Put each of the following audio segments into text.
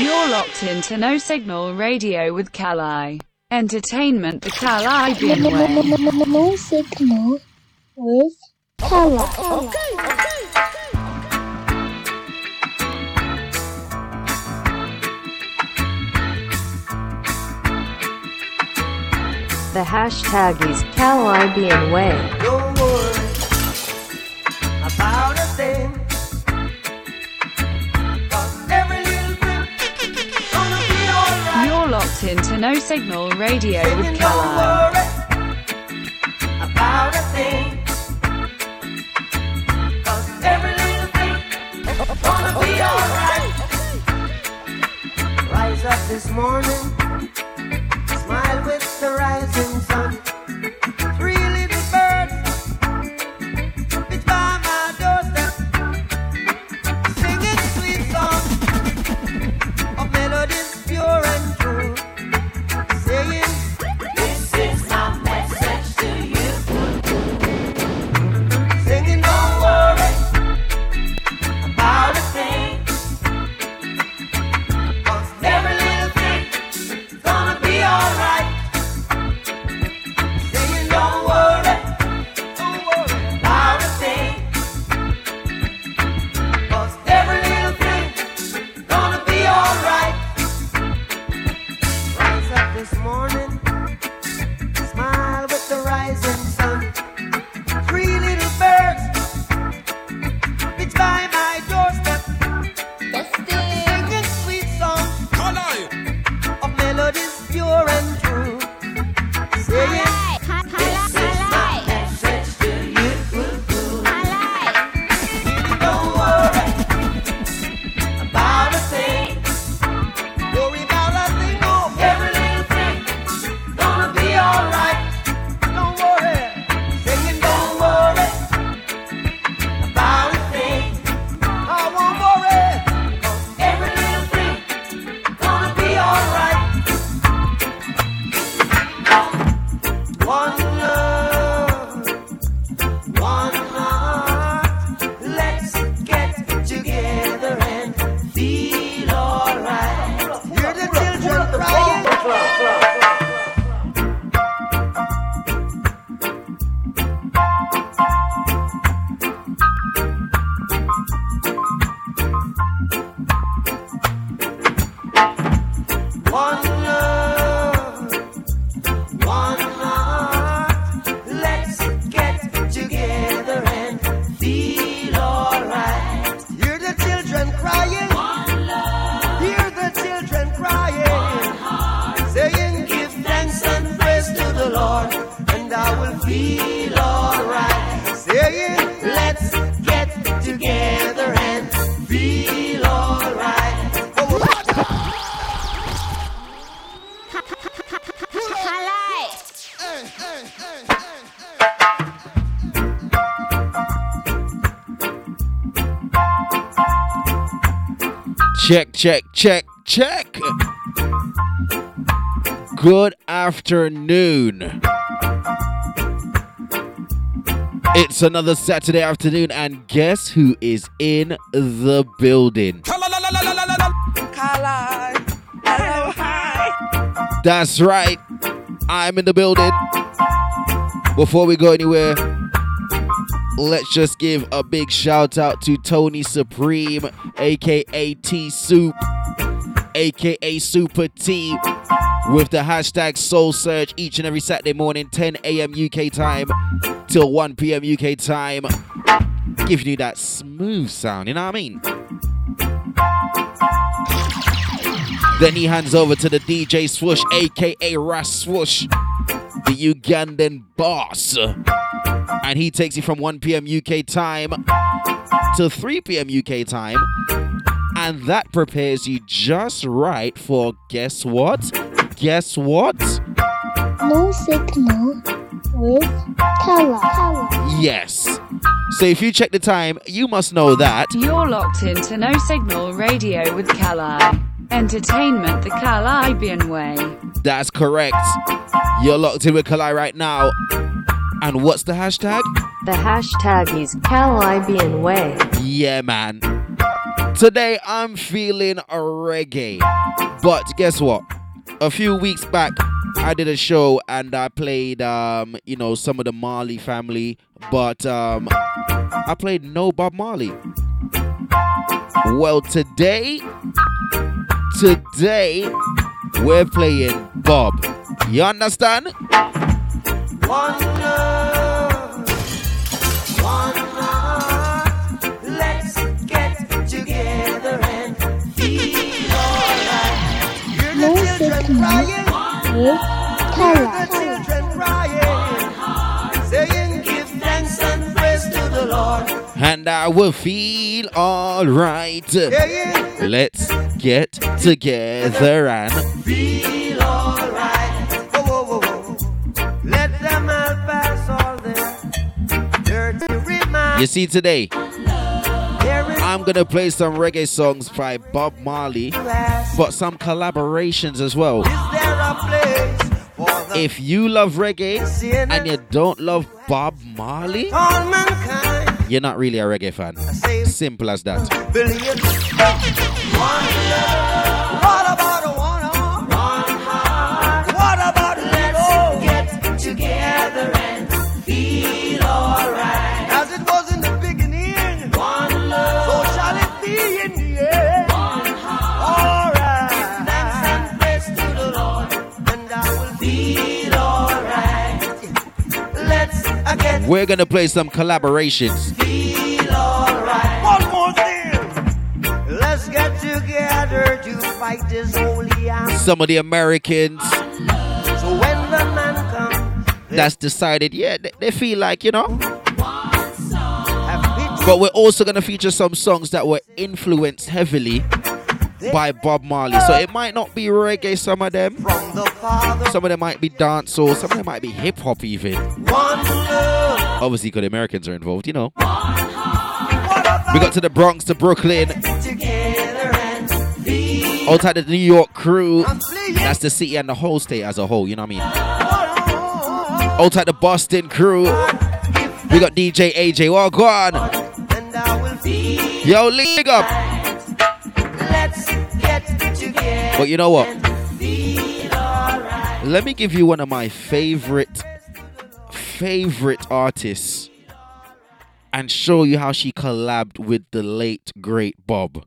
You're locked into No Signal Radio with Kali. Entertainment the Caribbean way. No signal with Kala. The hashtag is Caribbean Way. Into No Signal Radio with Singing, don't Kali. worry about a thing. 'Cause every little thing gonna be alright. Rise up this morning, smile with the rising Check, check, check. Good afternoon. It's another Saturday afternoon, and guess who is in the building? That's right. I'm in the building. Before we go anywhere, let's just give a big shout out to Tony Supreme, aka T Soup, aka Super T, with the hashtag Soul Search each and every Saturday morning, 10 a.m. UK time till 1 p.m. UK time. Giving you that smooth sound, you know what I mean? Then he hands over to the DJ Swoosh, aka Ras Swoosh, the Ugandan boss. And he takes you from 1 p.m. UK time to 3 p.m. UK time. And that prepares you just right for guess what? Guess what? No signal with Kala. Yes. So if you check the time, you must know that. You're locked into No Signal Radio with Kali. Entertainment the Caribbean way. That's correct. You're locked in with Kali right now. And what's the hashtag? The hashtag is Caribbean Way. Yeah, man. Today I'm feeling a reggae. But guess what? A few weeks back, I did a show and I played, um, you know, some of the Marley family, but um, I played no Bob Marley. Well, today, today, we're playing Bob. You understand? And feel alright. Hear the Music children crying, with the color. children crying, saying, "Give and praise to the Lord." And I will feel alright. Yeah, yeah. Let's get together and Feel alright. You see today, I'm gonna play some reggae songs by Bob Marley, but some collaborations as well. Is there a place for the If you love reggae and you don't love Bob Marley, you're not really a reggae fan. Simple as that. We're gonna play some collaborations. feel alright. One more thing. Let's get together to fight this holy hour. Some of the Americans So when the man comes, that's decided, yeah, they, they feel like, you know. But we're also gonna feature some songs that were influenced heavily by Bob Marley. So it might not be reggae, some of them. from the Some of them might be dancehall, some of them might be hip hop even. One love. Obviously, because Americans are involved, you know. We got to the Bronx, to Brooklyn, feel outside of the New York crew. That's the city and the whole state as a whole, you know what I mean? Oh, Outside the Boston crew, we got DJ AJ. Well, will feel. Yo, league up. But you know what? Let me give you one of my favorite, favorite artists and show you how she collabed with the late, great Bob.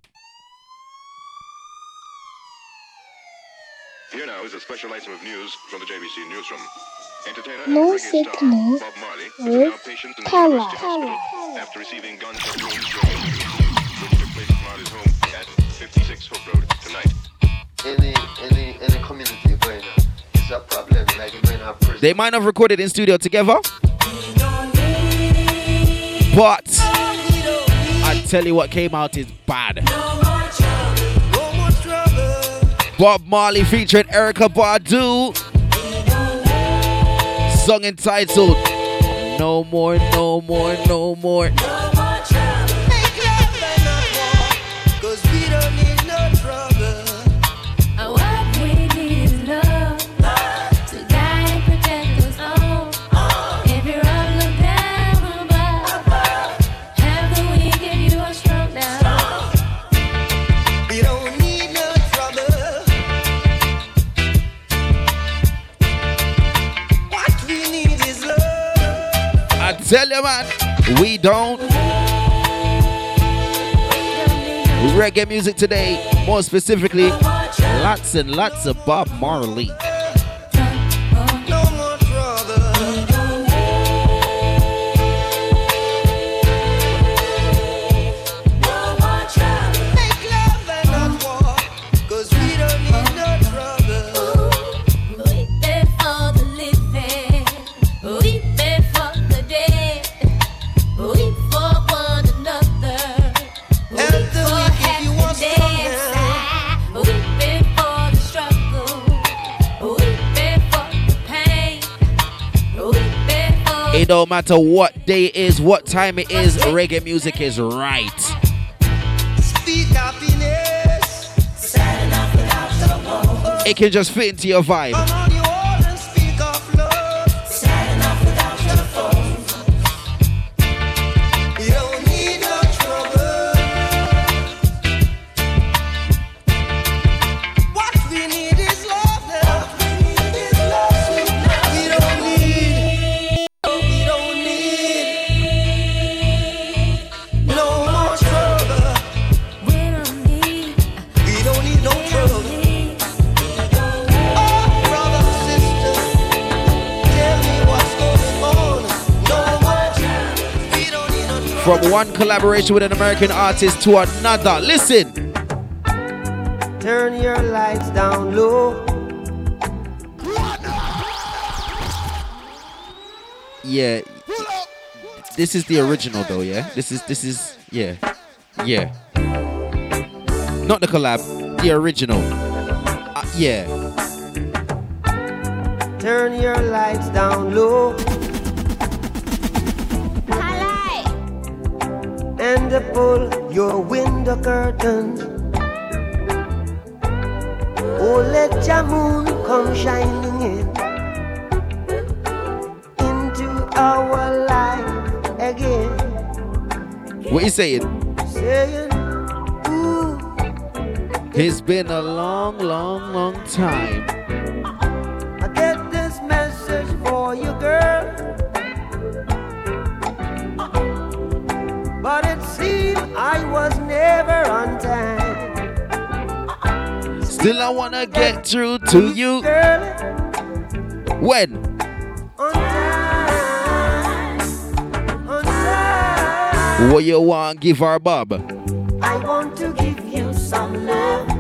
Here now is a special item of news from the JBC newsroom. Entertainer No star signal Bob Marley with now patient in the color. University Hospital after receiving gunshot wounds during which took place at Marley's home at 56 Hope Road tonight. any any any community going on. It's a They might have recorded in studio together, but I tell you what came out is bad. Bob Marley featuring Erykah Badu. Song entitled No More, No More, No More. Tell you, man, we don't. Reggae music today, more specifically, lots and lots of Bob Marley. It don't matter what day it is, what time it is, reggae music is right. It can just fit into your vibe. From one collaboration with an American artist to another. Listen. Turn your lights down low. Yeah. This is the original though, yeah? This is this is yeah. Yeah. Not the collab, the original. Uh, yeah. Turn your lights down low. And pull your window curtains. Oh, let your moon come shining in into our life again. What you saying? Saying, ooh, It's been a long, long, long time. I get this message for you, girl. But it seemed I was never on time. Still, I wanna get through to you. When? on time. On time. What you want? Give our Bob. I want to give you some love.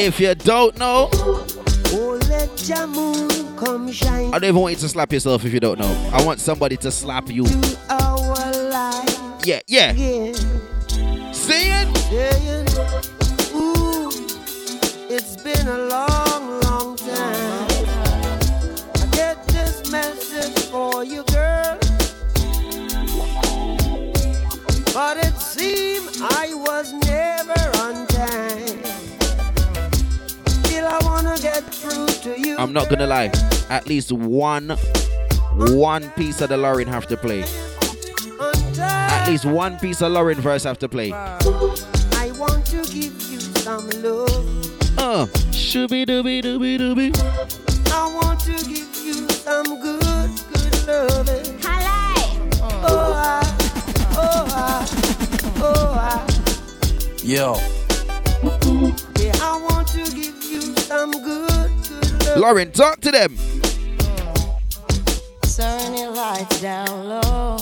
If you don't know, Let your moon come shine I don't even want you to slap yourself if you don't know. I want somebody to slap you. to our life Yeah, yeah. again. See it? Ooh, it's been a long I'm not gonna lie. At least one, one piece of the Lauryn have to play. At least one piece of Lauryn verse have to play. I want to give you some love. Uh, shooby dooby dooby dooby. I want to give you some good, good loving. Oh, I, oh, I, oh, I. Yo, Yeah, I want to give you some good, Lauryn, talk to them. Turn your lights down low.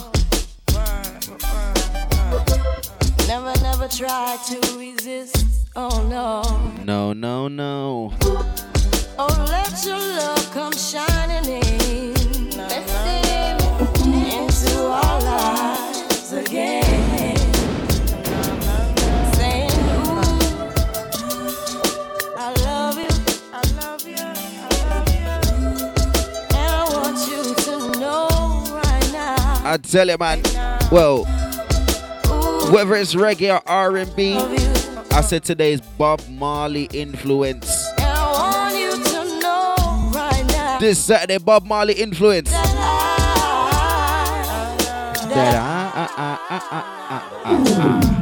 Never, never try to resist. Oh no. No, no, no. Oh, let your love come shining in. Into our lives again. I tell you, man. Well, whether it's reggae or R&B, I said today's Bob Marley influence. This Saturday, Bob Marley influence. that That I, I, I, I.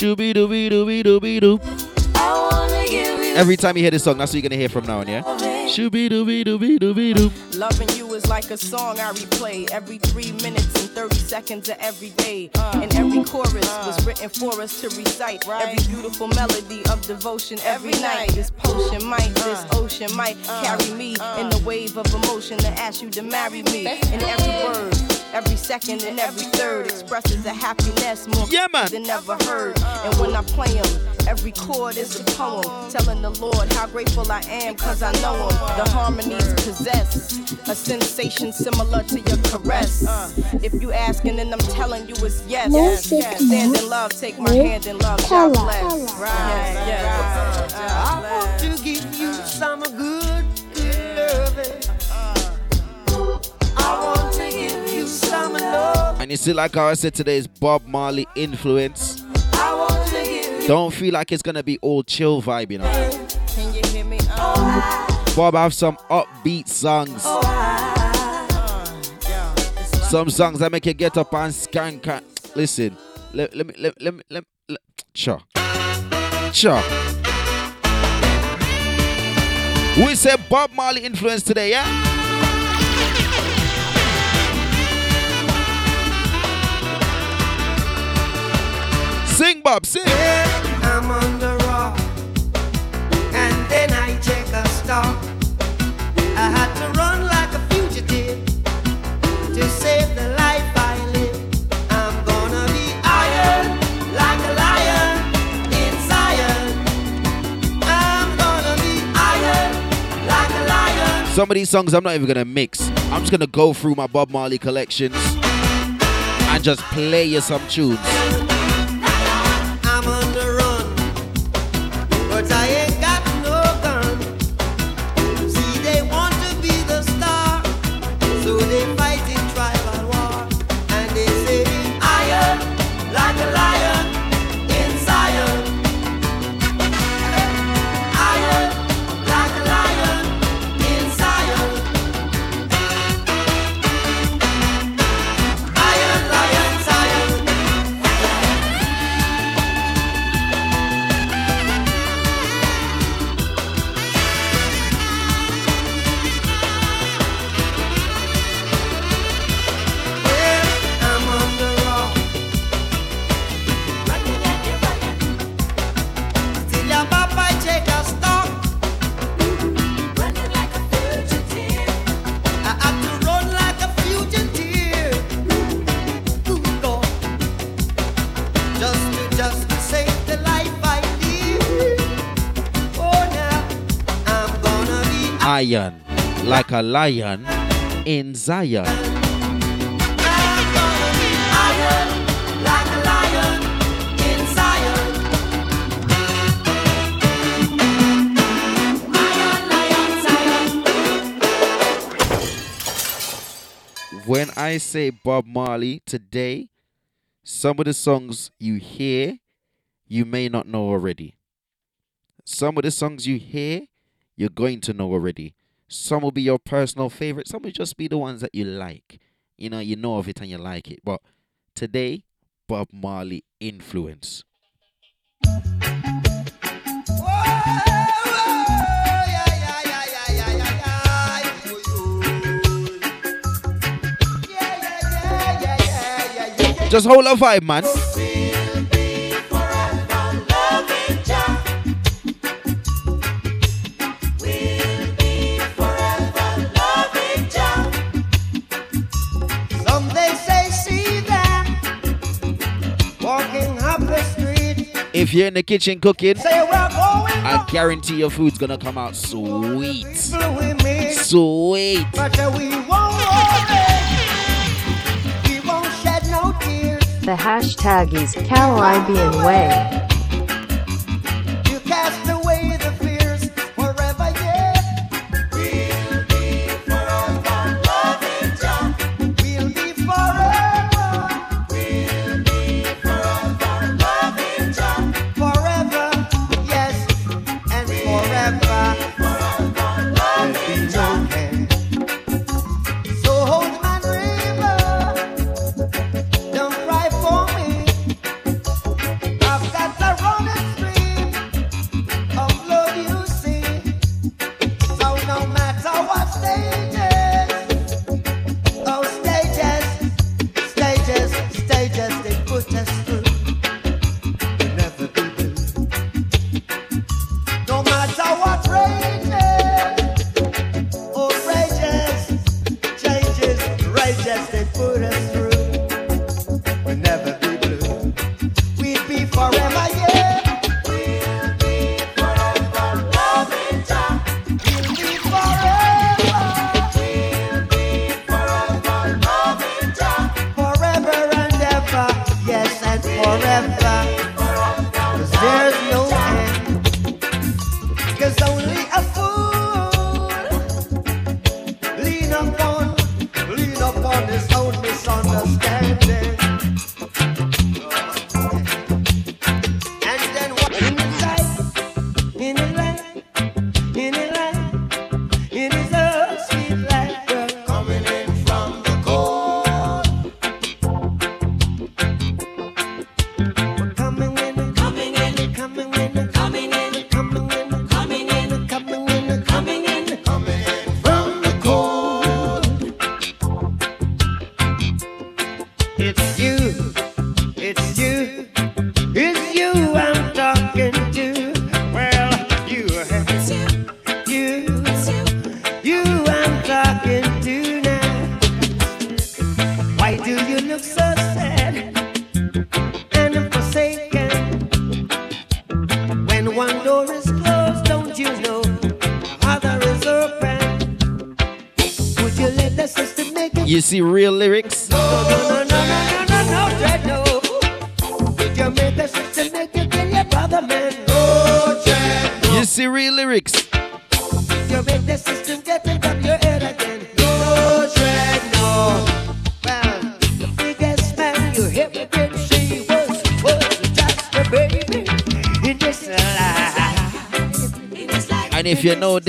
Shooby dooby dooby dooby doo. I wanna give you Every time you hear this song, that's what you're gonna hear from now on, yeah? Shooby dooby dooby dooby doo. Loving you is like a song I replay every three minutes and 30 seconds of every day. and every chorus was written for us to recite. Every beautiful melody of devotion every, night. This potion might, this ocean might carry me in the wave of emotion to ask you to marry me. And every word, every second, and every third expresses a happiness more Yeah, man. than ever heard. And when I play them, every chord is a poem telling the Lord how grateful I am because I know him. The harmonies possess a sensation similar to your caress. if you asking, then I'm telling you it's yes. Music yes. Stand in love, take my hand in love. God color. bless. Yes, yes. I want to give And you see, like how I said today, is Bob Marley influence. Don't feel like it's gonna be all chill vibe, you know. Can you hear me? Oh, Bob have some upbeat songs. Oh, some songs that make you get up and skank. and- Listen, let, me let me let, let me let, let sure. Sure. We say Bob Marley influence today, yeah? Sing, Bob, sing. I'm on the rock, and then I check a stop. I had to run like a fugitive to save the life I live. I'm gonna be iron like a lion in Zion. I'm gonna be iron like a lion. Some of these songs I'm not even gonna mix. I'm just gonna go through my Bob Marley collections and just play you some tunes. Lion in like a lion in Zion. When I say Bob Marley today, some of the songs you hear, you may not know already. Some of the songs you hear, you're going to know already. Some will be your personal favorite. Some will just be the ones that you like. You know, you know of it and you like it. But today, Bob Marley influence. Just hold a vibe, man. If you're in the kitchen cooking, Say we're going I guarantee your food's gonna come out sweet. people Sweet. but uh, we won't. We won't shed no tears. The hashtag is Kalibbean Way.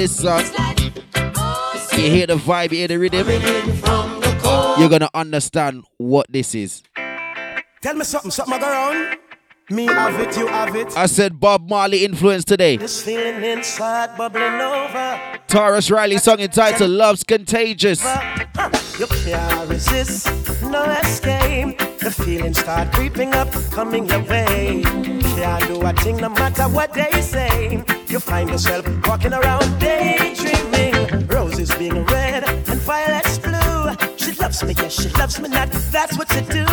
This uh, song, you hear the vibe, you hear the rhythm, you're gonna understand what this is. Tell me something, something go around. Me have it, you have it. I said Bob Marley influence today. This feeling inside bubbling over. Tarrus Riley song entitled Love's Contagious. You can't resist, no escape. The feelings start creeping up, coming your way. Can't do a thing no matter what they say. You find yourself walking around daydreaming. Roses being red and violets blue. She loves me, yes, she loves me not. That's what you do.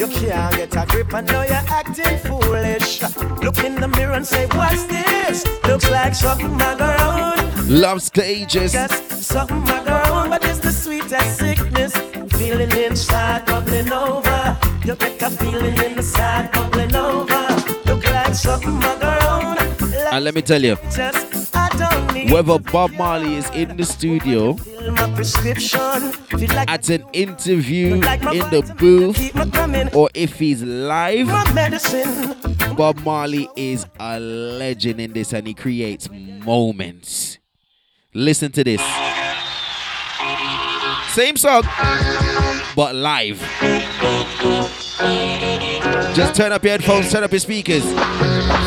You can't get a grip, I know you're acting foolish. Look in the mirror and say, What's this? Looks like something go around. Love stages. Something go around, but it's the sweetest sickness. Feeling inside bubbling over. You get a feeling in the side bubbling over. Look like something go around. And let me tell you, whether Bob Marley is in the studio, at an interview, in the booth, or if he's live. Bob Marley is a legend in this and he creates moments. Listen to this. Same song, but live. Just turn up your headphones, turn up your speakers.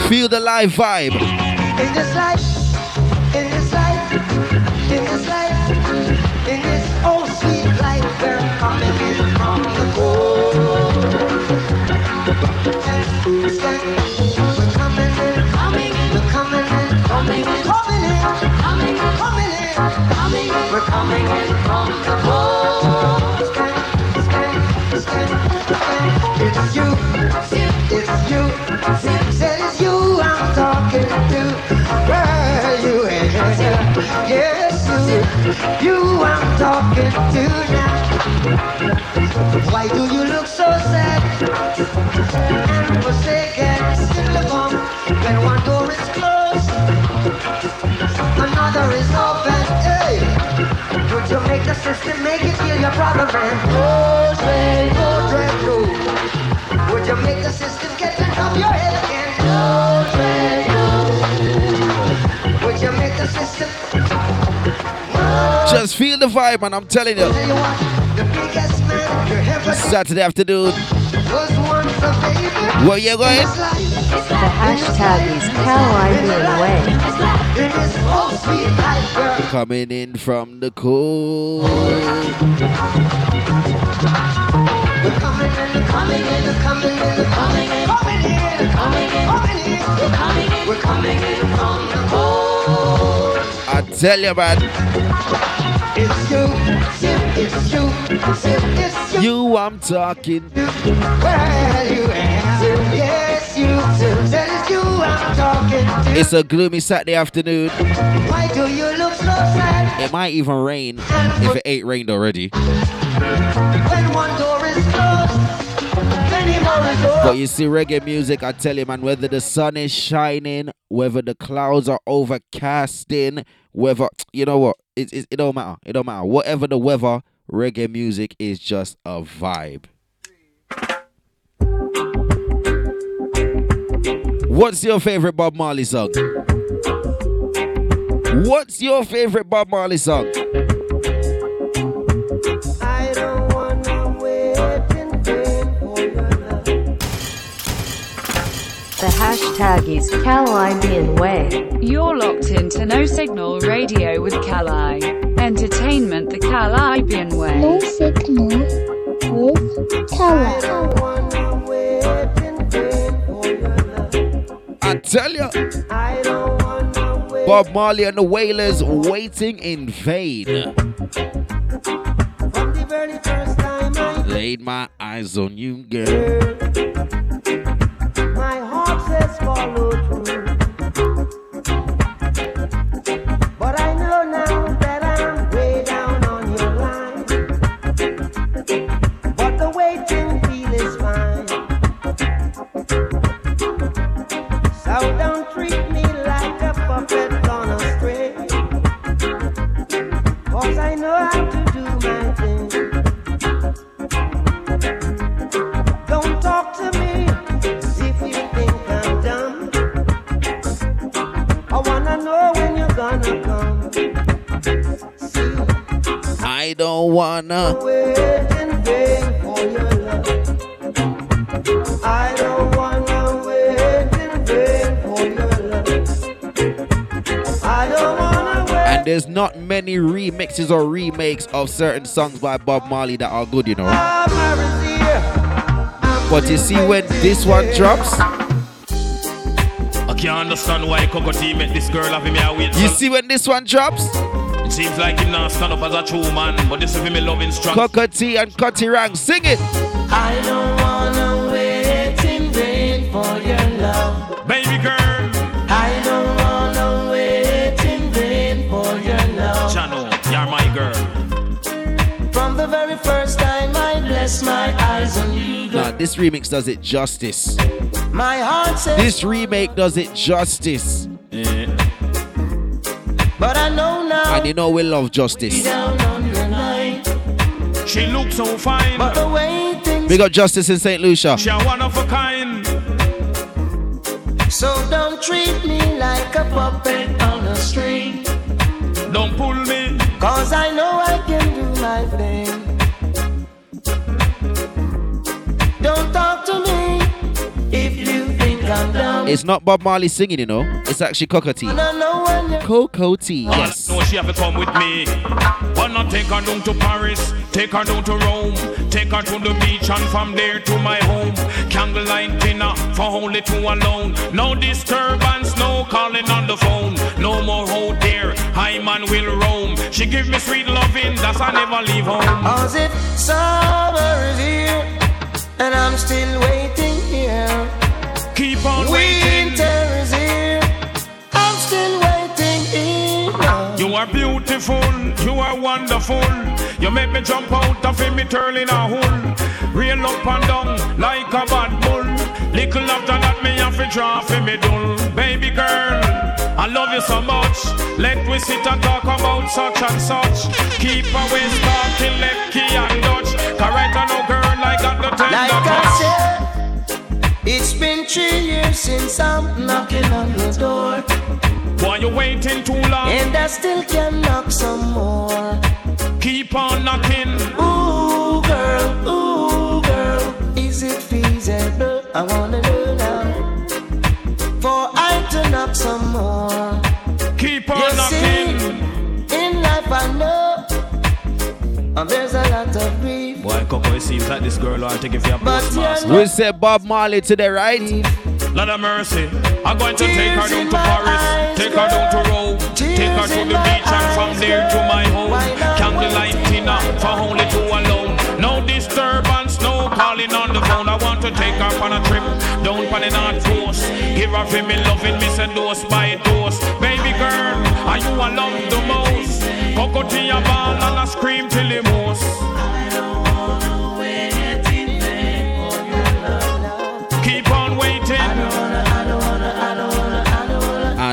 Feel the live vibe. In this life, in this life, in this life, in this you, it's you I'm talking to. You yes, you, you I'm talking to now. Why do you look so sad and forsaken? When one door is closed, another is open. Hey, you make the system make it feel your man? Oh, oh. Would you make the system get to top your head again? Dread, no. Would you make the system? Just feel the vibe, man. I'm telling you. Tell you what, the biggest man you ever Saturday afternoon. was once a. Where you going? The hashtag is Caribbean Way. In this whole sweet life, girl. Coming in from the cold. We're coming in, coming in, coming in, coming in, I tell you, man. It's you, it's you, it's you. You, I'm talking. You yes, you you I'm talking to. It's a gloomy Saturday afternoon. Why do you look so sad It might even rain if it ain't rained already. when one door is closed? But you see, reggae music, I tell you, man, whether the sun is shining, whether the clouds are overcasting, whether, you know what, it, it, it don't matter. It don't matter. Whatever the weather, reggae music is just a vibe. What's your favorite Bob Marley song? What's your favorite Bob Marley song? Hashtag is Caribbean Way. You're locked into No Signal Radio with Kali. Entertainment the Cali Caribbean way. No signal with Kala. Wanna wait in vain for your love. I tell you. I don't wanna. Bob Marley and the Wailers waiting in vain. From the very first time I Laid my eyes on you, girl. Says I don't wanna. Wait in vain for your love. I don't wanna wait in vain for your love. I don't wanna wait. And there's not many remixes or remakes of certain songs by Bob Marley that are good, you know. But you see when this one drops, I can't understand why Cocoa Tea make this girl have him here wait. you see when this one drops, seems like him not stand up as a true man, but this is him loving strong. Cocoa Tea and Cutty Ranks, sing it. I don't wanna wait in vain for your love. Baby girl, I don't wanna wait in vain for your love. Chano, you're my girl. From the very first time I bless my eyes on you, Nah, this remix does it justice. my heart says, This remake does it justice. but I know now. And you know we love justice. down on your line. She looks so fine. But the way things Big up Justice in St. Lucia. She a one of a kind. so don't treat me like a puppet on a string. Don't pull me. Cause I know I can do my thing. It's not Bob Marley singing, you know. It's actually Cocoa Tea. And I know when you're Cocoa Tea, yes. No, she have to come with me. Wanna take her down to Paris, take her down to Rome, take her to the beach and from there to my home. Candlelight dinner for only two alone. No disturbance, no calling on the phone. No more out there, I man will roam. She give me sweet loving, that's I never leave home. How's it? Summer is here, and I'm still waiting here. Keep on waiting. Winter is here, I'm still waiting here. You are beautiful, you are wonderful. You make me jump out of me turning a hole. Real up and down like a bad bull. Little after that, me have to draw for me dull. Baby girl, I love you so much. Let we sit and talk about such and such. Keep away talking left key and Dutch. Correct I know girl, I got the tender Like I touch. It's been three years since I'm knocking on your door. Why you waiting too long? And I still can knock some more. Keep on knocking. Ooh, girl, ooh, girl, is it feasible? I wanna know now. For I to knock some more. Keep on You knocking. see, in life I know and there's a lot of grief. Boy, Cocoa, it seems like this girl want to give you a But postmaster. We say Bob Marley today, right? Lord of mercy, I'm going to take her down to Paris, eyes, take her down to Rome, Tears take her to the my beach and from there to my home. Candlelight dinner for only two alone. No disturbance, no calling on the phone. I want to take her on a trip down on the North Coast. Give her for me loving me, say dose by dose. Baby girl, are you I love the most? Coco to your ball and I scream till the most.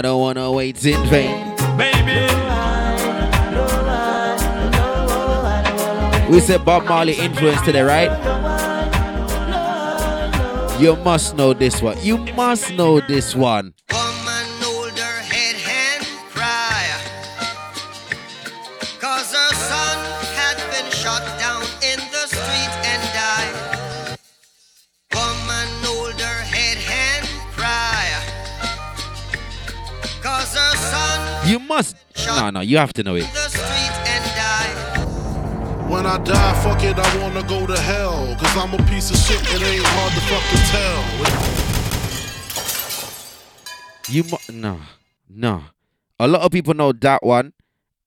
I don't wanna wait in vain. baby. We say Bob Marley influence today, right? You must know this one. You must know this one. No, no, you have to know it. in the street. When I die, fuck it, I wanna go to hell. Cause I'm a piece of shit, it ain't hard to fucking tell. You mu- no, no. A lot of people know that one,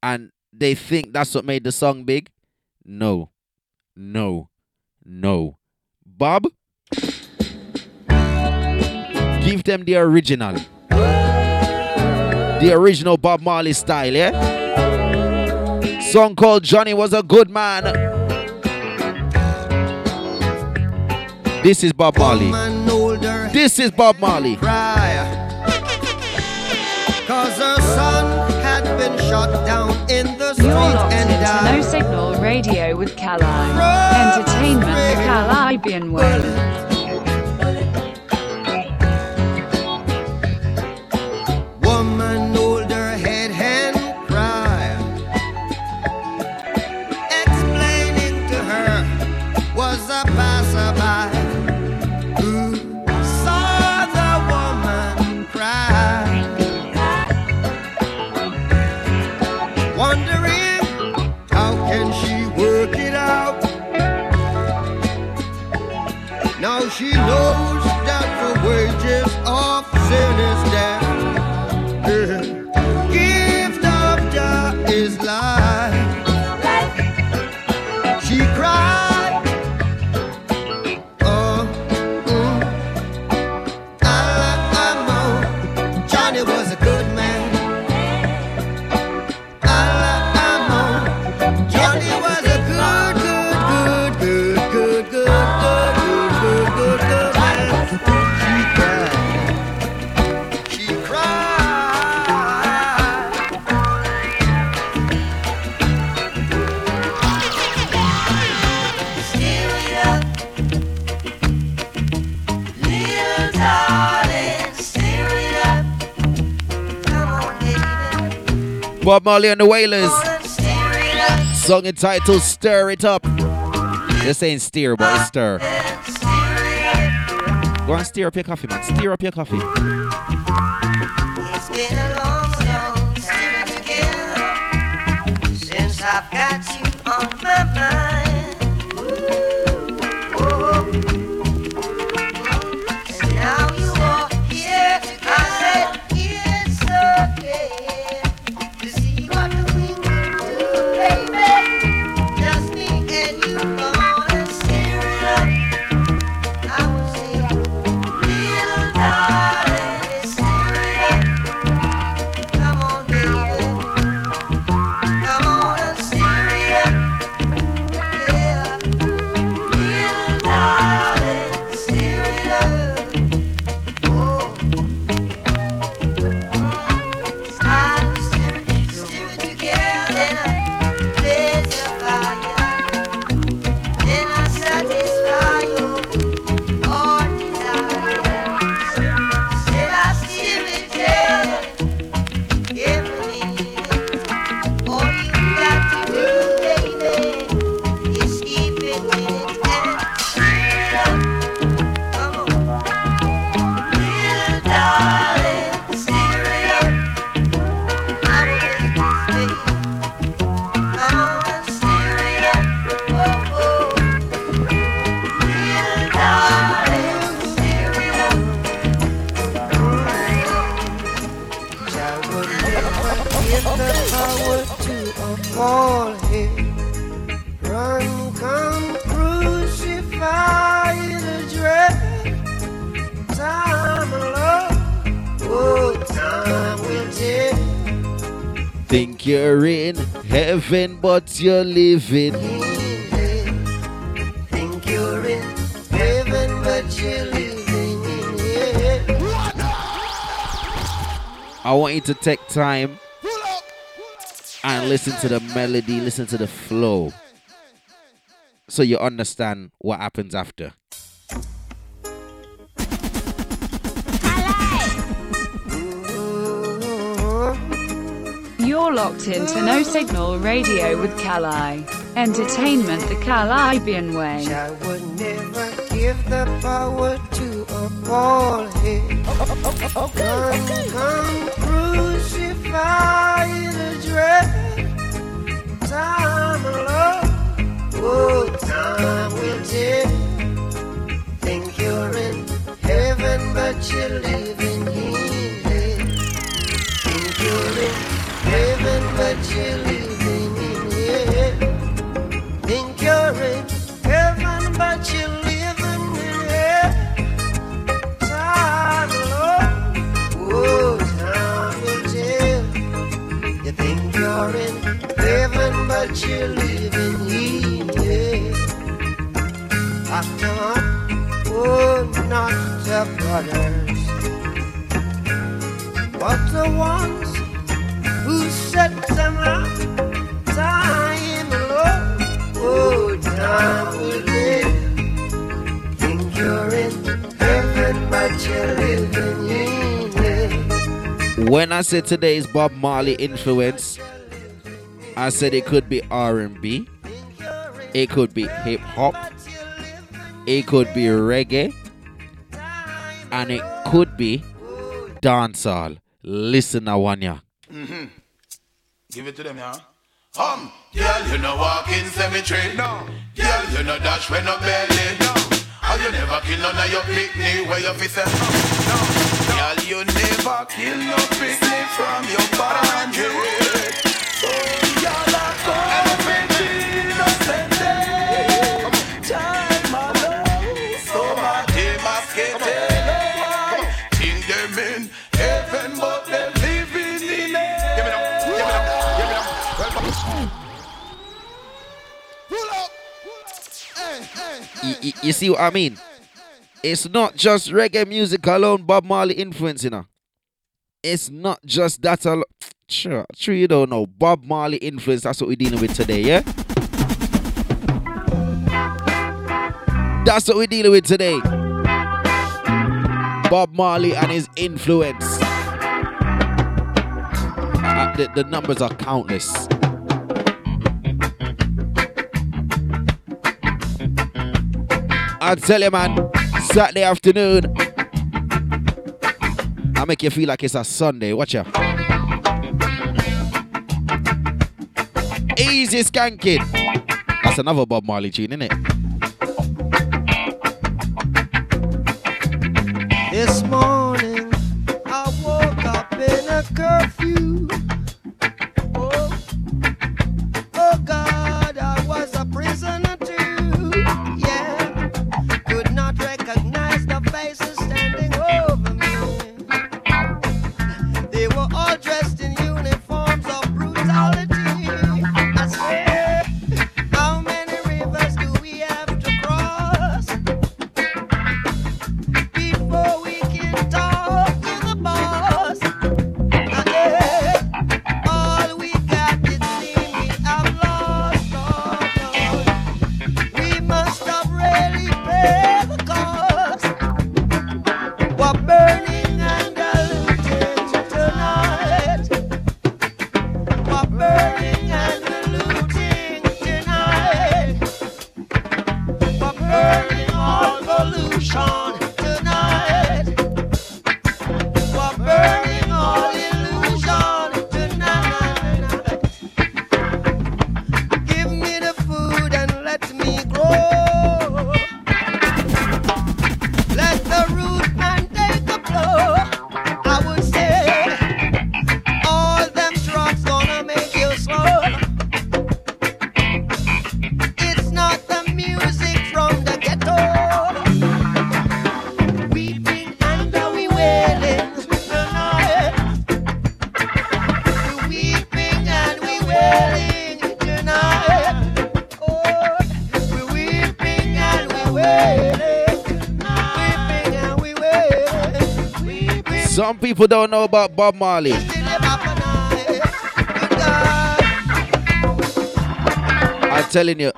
and they think that's what made the song big. No, no, no. Bob, give them the original, the original Bob Marley style, yeah. Song called Johnny was a good man. This is Bob Marley. Woman hold her This is Bob Marley. cry. Cause her son had been shot down in the street locked and into die. No Signal Radio with Kali. Entertainment the Kalibbean Way. Bob Marley and the Wailers. Song entitled Stir It Up. This ain't steer, but it's stir. Go and stir up your coffee, man. Stir up your coffee. It's been a long, long since I've got you but you're living. Think you're in heaven, but you're living in. I want you to take time and listen to the melody, listen to the flow, so you understand what happens after. You're locked into No Signal Radio with Kali Entertainment the Kalibbean Way. I would never give the power to a head. Come, come, crucify. Time alone, oh, time will tell. Think you're in heaven, but you're living here. Think you're in but you're in. Think you're in heaven, but you're living in hell. Time alone, oh, time. You think you're in heaven, but you're living in oh, not the brothers, but the ones who When I said today is Bob Marley influence, I said it could be R&B, it could be hip hop, it could be reggae, and it could be dancehall. Listen, Awanya. Mm-hmm. Give it to them, yeah. Um, girl, you know walk in cemetery. No. Girl, you know dash when no belly. No. Or you never kill none of your picnic where you fi say. No. no. Girl, you never kill no picnic from your band. So, y'all are everything Y- y- you see what I mean? It's not just reggae music alone, Bob Marley influence, you know. It's not just that alone. Sure, sure you don't know. Bob Marley influence, that's what we're dealing with today, yeah? That's what we're dealing with today. Bob Marley and his influence. Uh, the, the numbers are countless. I tell you, man, Saturday afternoon, I make you feel like it's a Sunday. Watch out. Easy skanking. That's another Bob Marley tune, isn't it? Some people don't know about Bob Marley. I'm telling you,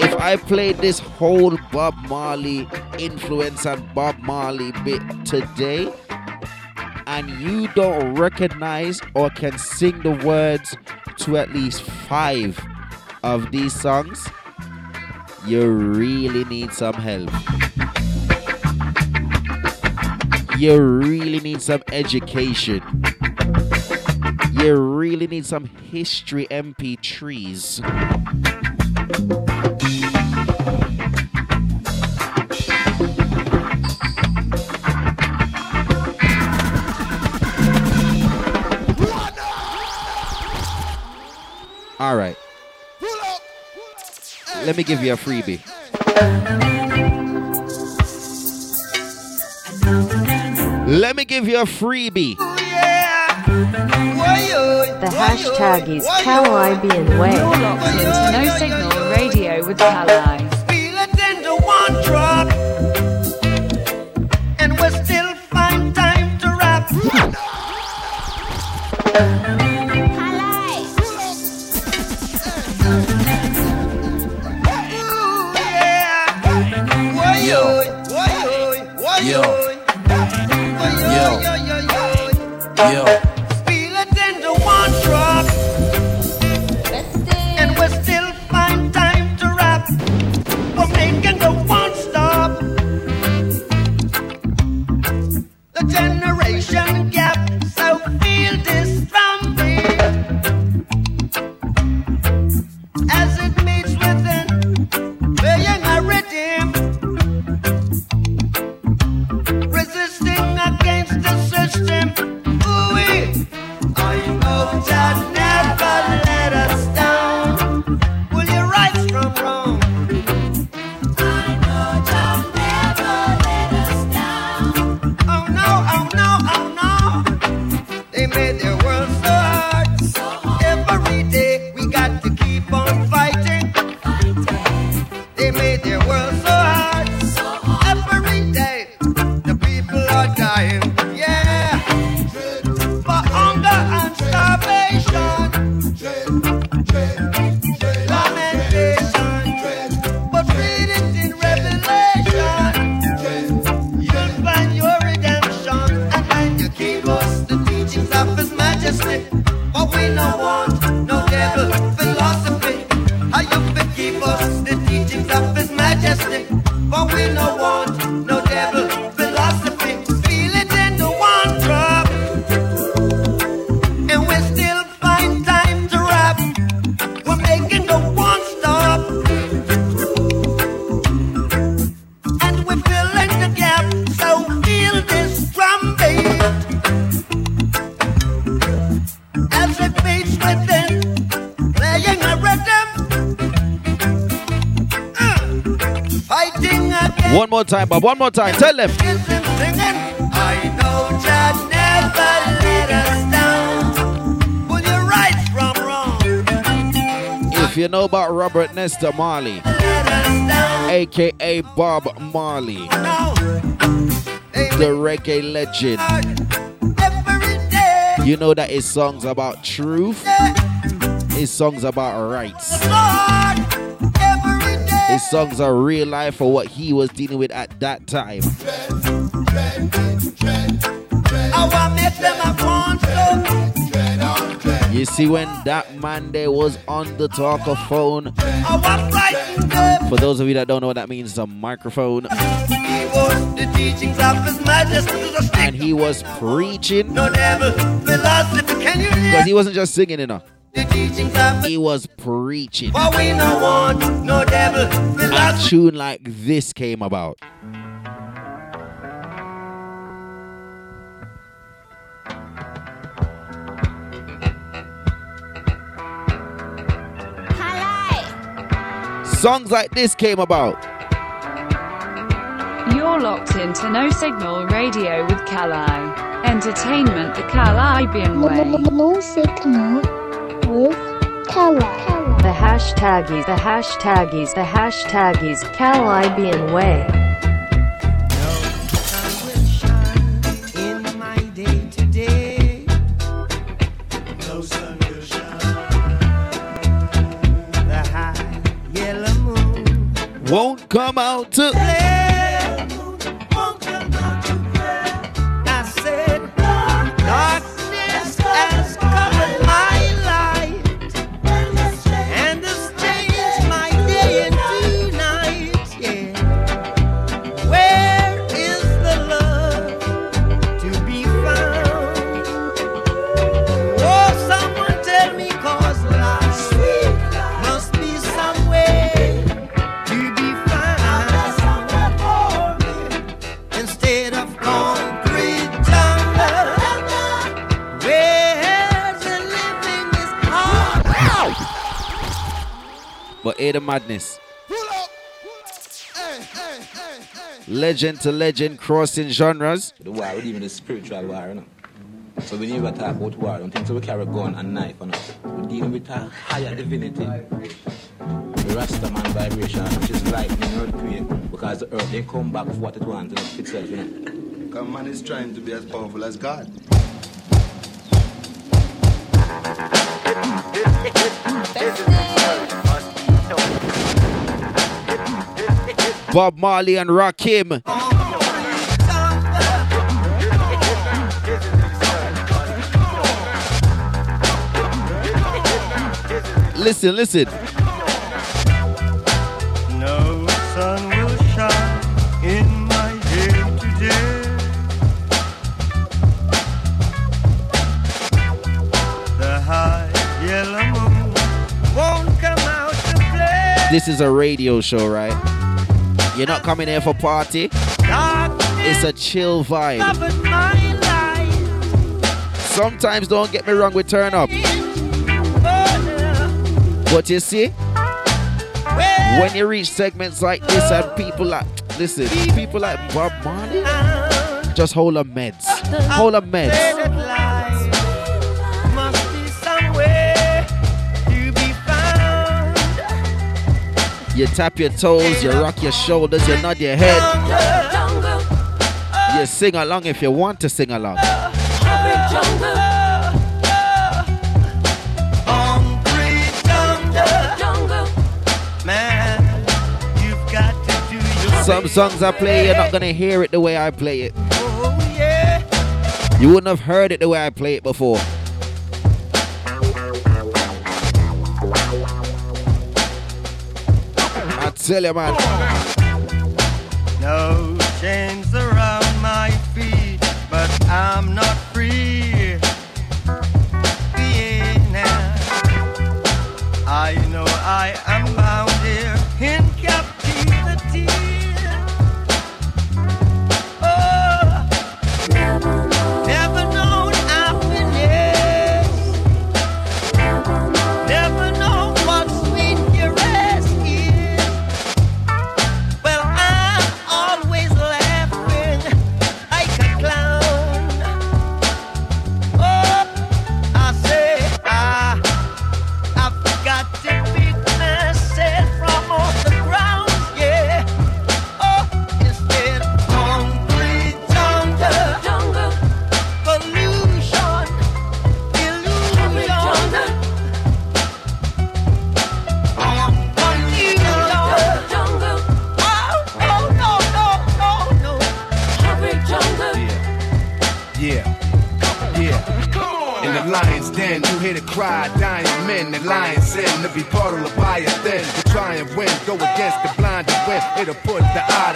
if I played this whole Bob Marley influence and Bob Marley bit today, and you don't recognize or can sing the words to at least five of these songs, you really need some help. You really need some education. You really need some history MP3s. All right. Let me give you a freebie. Let me give you a freebie. The hashtag is Kalibbean Way. Into No Signal Radio with Kali. Time, Bob. One more time. Tell them. I know Jah never let us down. Will you right from wrong? If you know about Robert Nesta Marley, aka Bob Marley, the reggae legend, you know that his songs about truth, his songs about rights. His songs are real life for what he was dealing with at that time. I want make them a want so. You see, when that man there was on the talker phone, I want frighten them. for those of you that don't know what that means, it's a microphone, He was the teachings of His Majesty. The stick. and he was preaching No devil philosophy. Can you hear? because he wasn't just singing, you know. The teachings of He was preaching. For we no want no devil A tune like this came about. Songs like this came about. You're locked into No Signal Radio with Kali. Entertainment the Kalibbean Way. No signal with Kali. The hashtag is the hashtag is the hashtag is Kalibbean Way. In my day to day, no sun will shine. The high yellow moon Won't come out to. I hear the madness. Legend to legend, crossing genres. The war, we dealing with the spiritual war, you know. So we never talk about war. Don't think so we carry a gun and knife on us. We're dealing with a higher divinity. The Rastaman vibration, which is lightning earthquake, because the earth they come back for what it wants and itself, you know. Because man is trying to be as powerful as God. Bob Marley and Rakim. Listen, listen. No sun will shine in my today. The high yellow moon won't come out to play. This is a radio show, right? You're not coming here for party. It's a chill vibe. Sometimes don't get me wrong with turn up. But you see, when you reach segments like this and people like listen, people like Bob Marley, just hold a meds. Hold a meds. You tap your toes, you rock your shoulders, you nod your head. You sing along if you want to sing along. Some songs I play, you're not gonna hear it the way I play it. You wouldn't have heard it the way I play it before. Tell you, man. No chains around my feet, but I'm not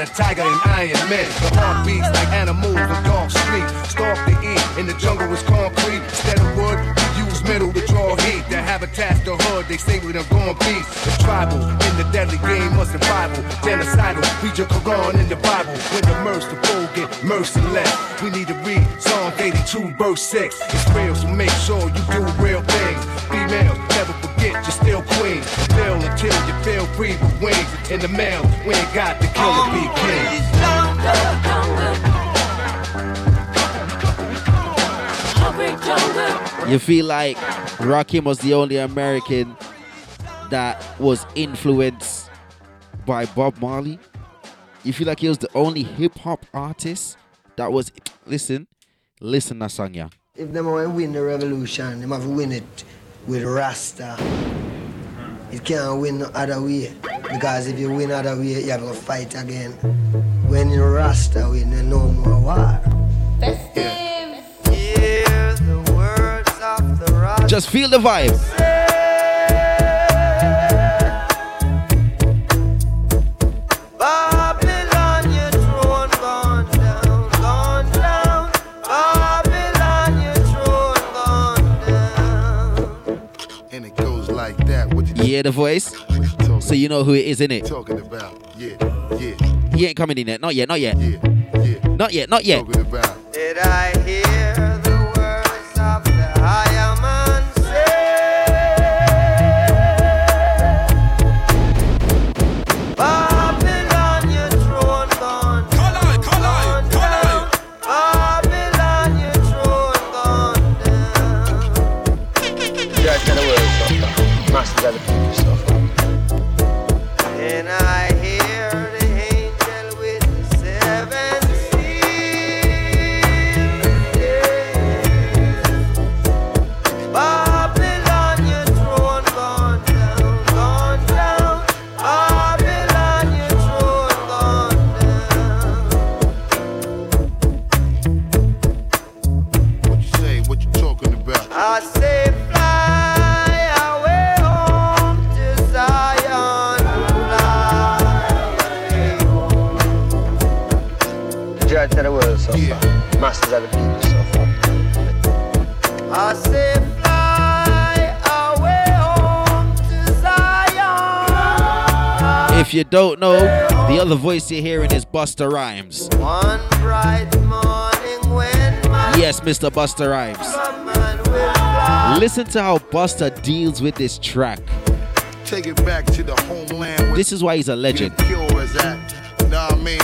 the tiger and iron men. The heart beats like animals in dark street. Stalk to eat, in the jungle is concrete. Instead of wood, we use metal to draw heat. The habitat's the hood, they say we done gone beast. The tribal, in the deadly game of survival. Genocidal, read your Quran in the Bible. When the merciful get merciless, we need to read Psalm 82, verse 6. It's real, so make sure you do real things. Females, never forget you're still queen. Feel until you feel free with wings. In the mail, we ain't got to kill to be king. You feel like Rakim was the only American that was influenced by Bob Marley? You feel like he was the only hip hop artist that was. Listen, listen that song, yeah. If them want to win the revolution, they have to win it with Rasta. Mm-hmm. It can't win no other way. Because if you win other way, you have to fight again. When you Rasta win, there's no more war. Just feel the vibe. Babylon, You hear the voice? So you know who it is, innit? talking about? Yeah, yeah, He ain't coming in yet. Not yet, not yet. Not yet, not yet. talking about. Did I hear Masters of the people suffer. I say fly away home to Zion. If you don't know, the other voice you're hearing is Busta Rhymes. One bright morning when my Yes, Mr. Busta Rhymes. woman will fly. Listen to how Busta deals with this track. Take it back to the homeland This is why he's a legend. pure is at. Know what I mean?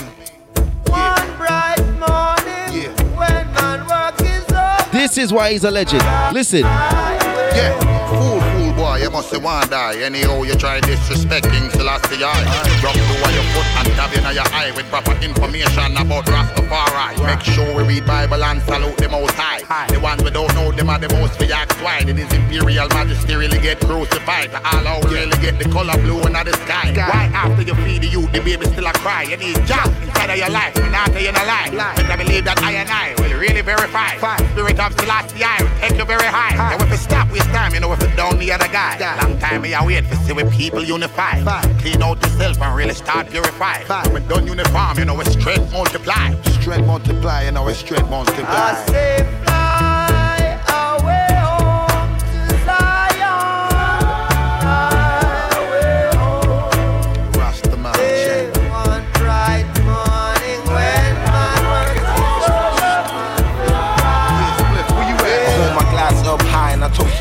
This is why he's a legend. Listen. Yeah, fool, fool boy, you must one die. Anyhow, you try disrespect King Selassie I. Drop where your foot and dab in your eye with proper information about Rastafari. Make sure we read Bible and salute the Most High. The ones we don't know, them are the most for ask why. Did his imperial majesty really get crucified? To all out really get the color blue in the sky. Why after you feed the youth, the baby still a cry? You need job inside of your life, and not tell you no lie. But I believe that I and I will really verify. Spirit of Selassie I will take you very high. And if we stop, we time, you know if it down the other guy. Long time me I wait for see we people unify. Clean out yourself and really start purify. When done uniform, you know it's strength multiply. Strength multiply, you know it's strength multiply. I say fly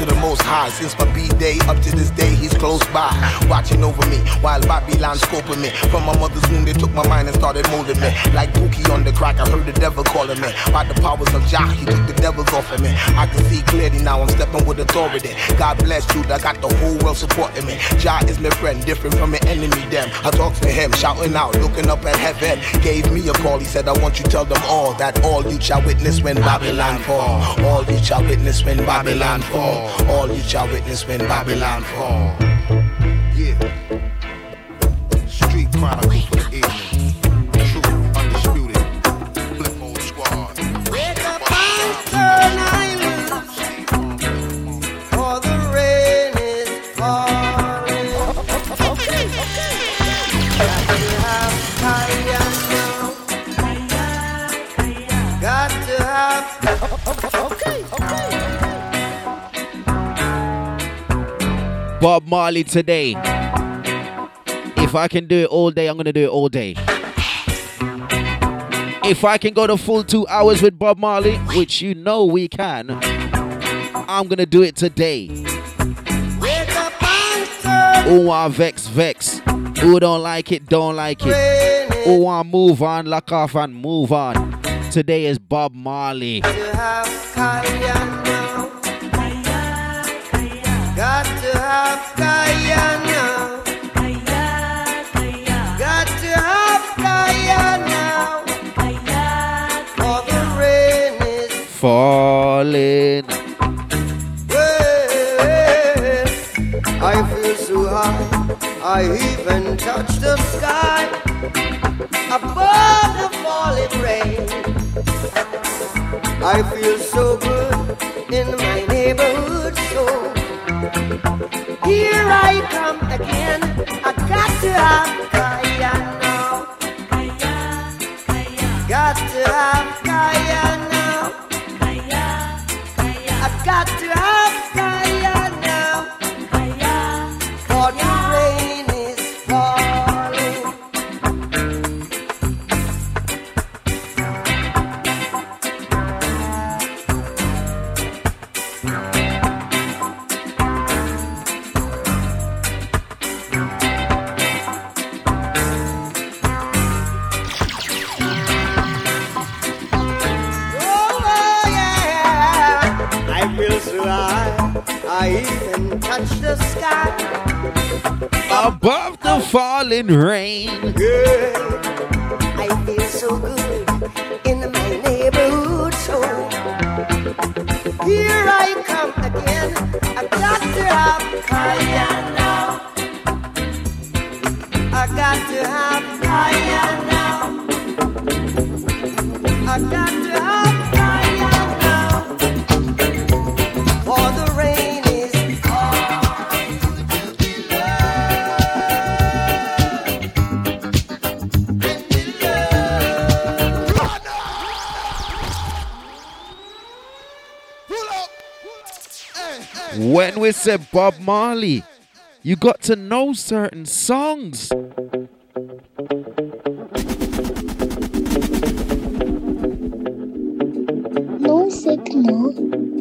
to the most high. Since my B day up to this day, he's close by, watching over me while Babylon scoping me. From my mother's womb, they took my mind and started molding me. Like Pookie on the crack, I heard the devil calling me. By the powers of Jah, he took the devils off of me. I can see clearly now, I'm stepping with authority. God bless you, I got the whole world supporting me. Jah is my friend, different from my enemy, them. I talk to him, shouting out, looking up at heaven. Gave me a call, he said, I want you to tell them all that all you shall witness when Babylon fall. All you shall witness when Babylon fall. All you shall witness when Babylon fall. Yeah. Street Chronicles Bob Marley today. If I can do it all day, I'm gonna do it all day. If I can go the full two hours with Bob Marley, which you know we can, I'm gonna do it today. Who want vex, vex. Who don't like it, don't like it. Who want move on, lock off and move on. Today is Bob Marley. To have Kaya now. Got to have Kaya now. Got to have Kaya now. For the rain is Falling. I feel so high, I even touch the sky above the falling rain. I feel here I come again. I got to have Kaya now. Got to have Above the falling rain. Girl, I feel so good in my neighborhood, so here I come again. I got to have Kaya now. I got to have Kaya now. I got When we say Bob Marley, you got to know certain songs. No signal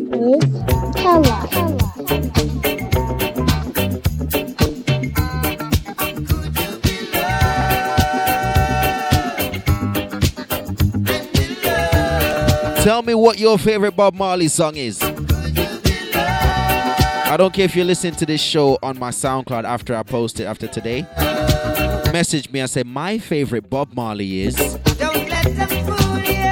with Kali. Tell me what your favorite Bob Marley song is. I don't care if you listen to this show on my SoundCloud after I post it after today. Message me and say my favorite Bob Marley is. Don't let them fool you.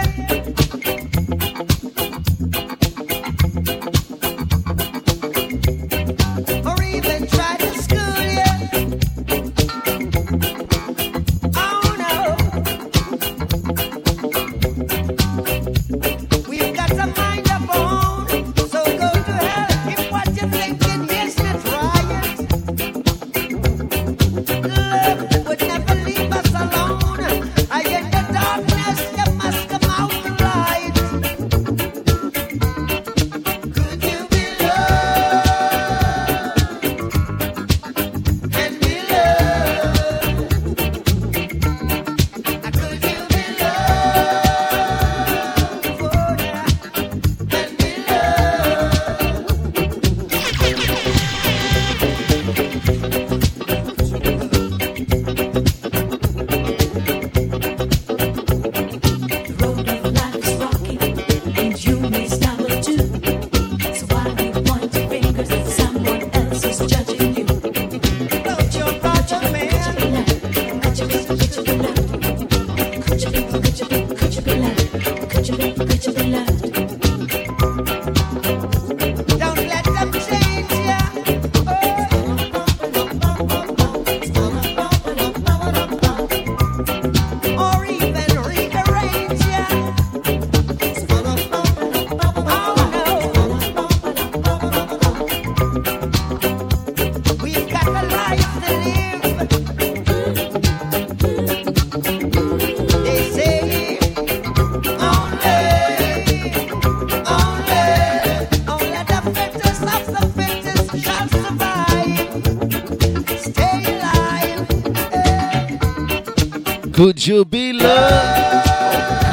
Could you be loved?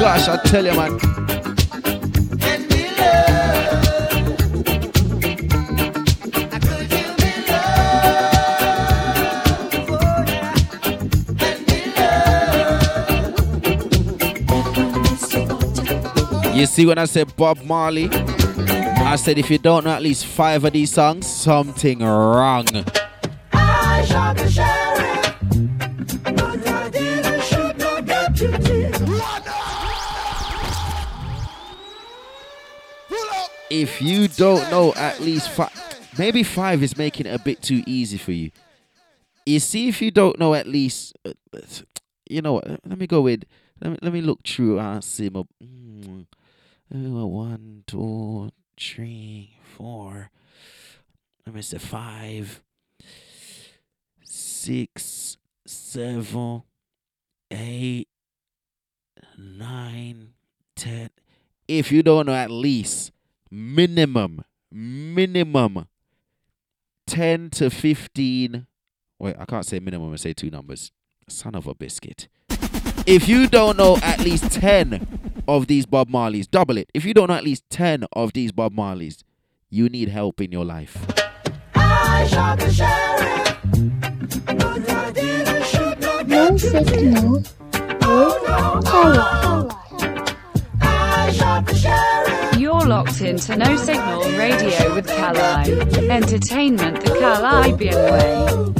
Gosh, I tell you, man. and be loved. Could you be loved? And be loved. You see, when I said Bob Marley, I said if you don't know at least five of these songs, something wrong. If you don't know at least five, maybe five is making it a bit too easy for you. You see, if you don't know at least, uh, you know what? Let me go with. Let me let me look through. Uh, see my. Mm, uh, one, two, three, four. Let me say five, six, seven, eight, nine, ten. If you don't know at least minimum, minimum 10 to 15. Wait, I can't say minimum and say two numbers. Son of a biscuit. If you don't know at least 10 of these Bob Marleys, double it. If you don't know at least 10 of these Bob Marleys, you need help in your life. I shall be sharing. But oh, oh, I didn't shoot no No signal with Kali. I shall be sharing. You're locked into No Signal Radio with Kali Entertainment the Caribbean way.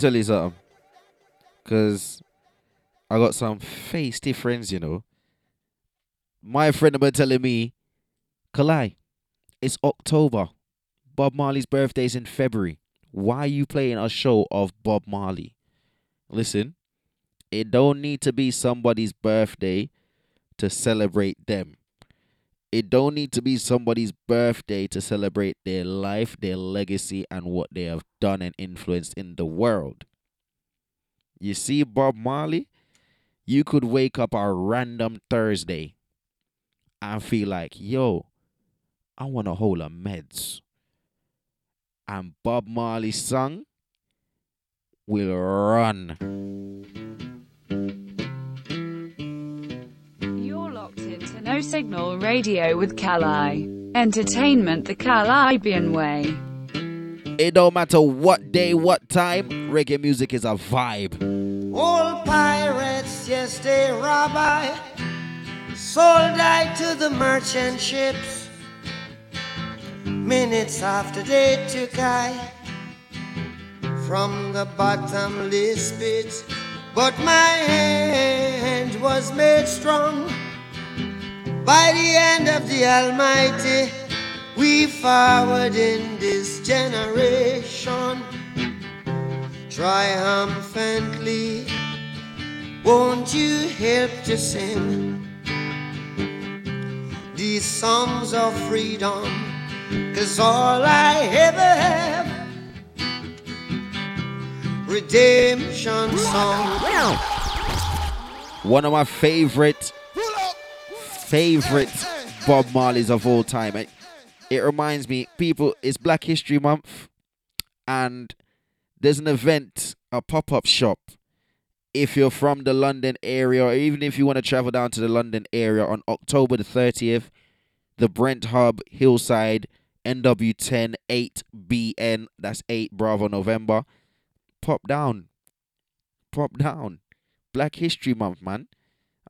Tell you something. Cause I got some feisty friends, you know. My friend been telling me, Kali, it's October. Bob Marley's birthday is in February. Why are you playing a show of Bob Marley? Listen, it don't need to be somebody's birthday to celebrate them. It don't need to be somebody's birthday to celebrate their life, their legacy, and what they have done and influenced in the world. You see, Bob Marley, you could wake up on a random Thursday and feel like, yo, I want to hold a meds. And Bob Marley's song will run. No Signal Radio with Kali. Entertainment the Kalibbean way. It don't matter what day, what time, reggae music is a vibe. Old pirates, yes, they rob I. Sold I to the merchant ships. Minutes after they took I from the bottomless pit. But my hand was made strong by the hand of the Almighty. We forward in this generation triumphantly. Won't you help to sing these songs of freedom? Cause all I ever have, redemption song. One of my favorite, favorite Bob Marleys of all time. It, it reminds me, people, it's Black History Month, and there's an event, a pop up shop. If you're from the London area, or even if you want to travel down to the London area on October the 30th, the Brent Hub Hillside NW10 8BN, that's 8 Bravo November. Pop down. Pop down. Black History Month, man.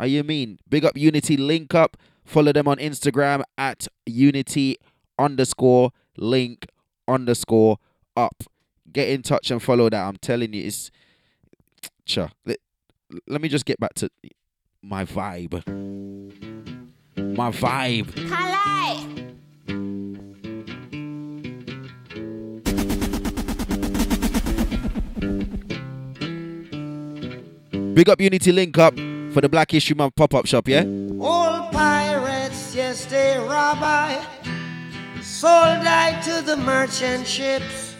How you mean? Big up Unity Link Up. Follow them on Instagram at Unity underscore link underscore up. Get in touch and follow that. I'm telling you, it's cha. Let, let me just get back to my vibe. My vibe. Kali. Big up Unity Link Up for the Black History Month pop up shop, yeah? Old pirates, yes, they rob I. Sold I to the merchant ships.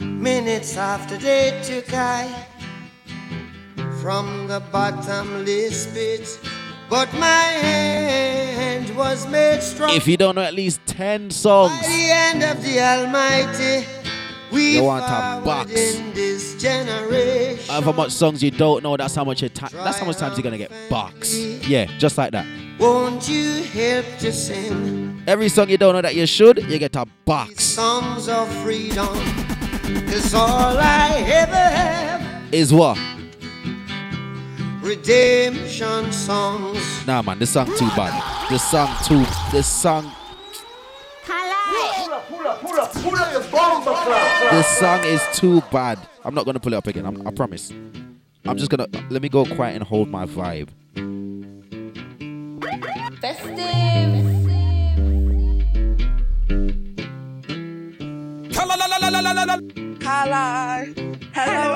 Minutes after they took I from the bottomless pit. But my hand was made strong If you don't know at least 10 songs, by the end of the Almighty. We You want a box. in this generation. however much songs you don't know, that's how much ti- that's how much times you're gonna get box. Yeah, just like that. Won't you help to sing Every song you don't know that you should, you get a box. songs of freedom? Cause all I ever have, is what? Redemption songs. Nah, man, this song too bad. This song too. This song. This song is too bad. I'm not gonna pull it up again. I'm, I promise. I'm just gonna let me go quiet and hold my vibe. Festive. Hello. Hello.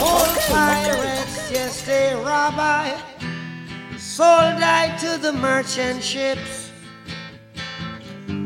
Old pirates, yes, they rabbi, sold I to the merchant ships.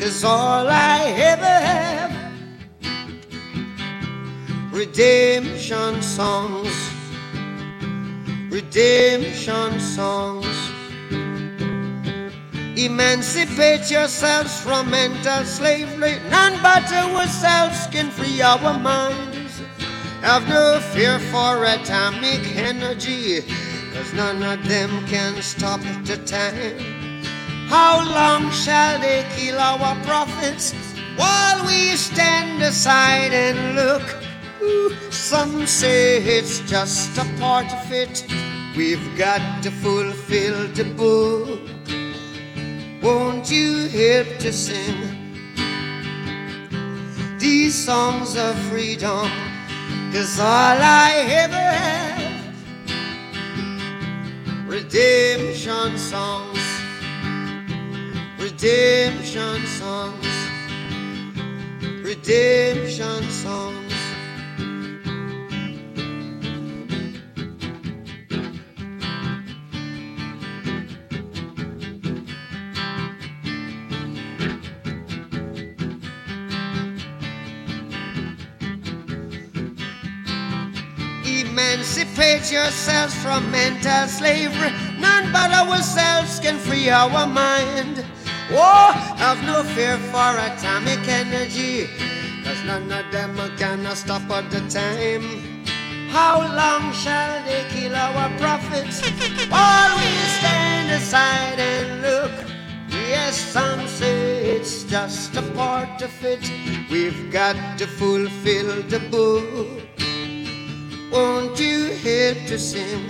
Cause all I ever have, redemption songs, redemption songs. Emancipate yourselves from mental slavery. None but ourselves can free our minds. Have no fear for atomic energy, cause none of them can stop the time. How long shall they kill our prophets while we stand aside and look? Ooh, some say it's just a part of it. We've got to fulfill the book. Won't you help to sing these songs of freedom? Cause all I ever have, redemption songs, redemption songs, redemption songs. Emancipate yourselves from mental slavery. None but ourselves can free our mind. Oh, have no fear for atomic energy, cause none of them can stop at the time. How long shall they kill our prophets while we stand aside and look? Yes, some say it's just a part of it. We've got to fulfill the book. Won't you help to sing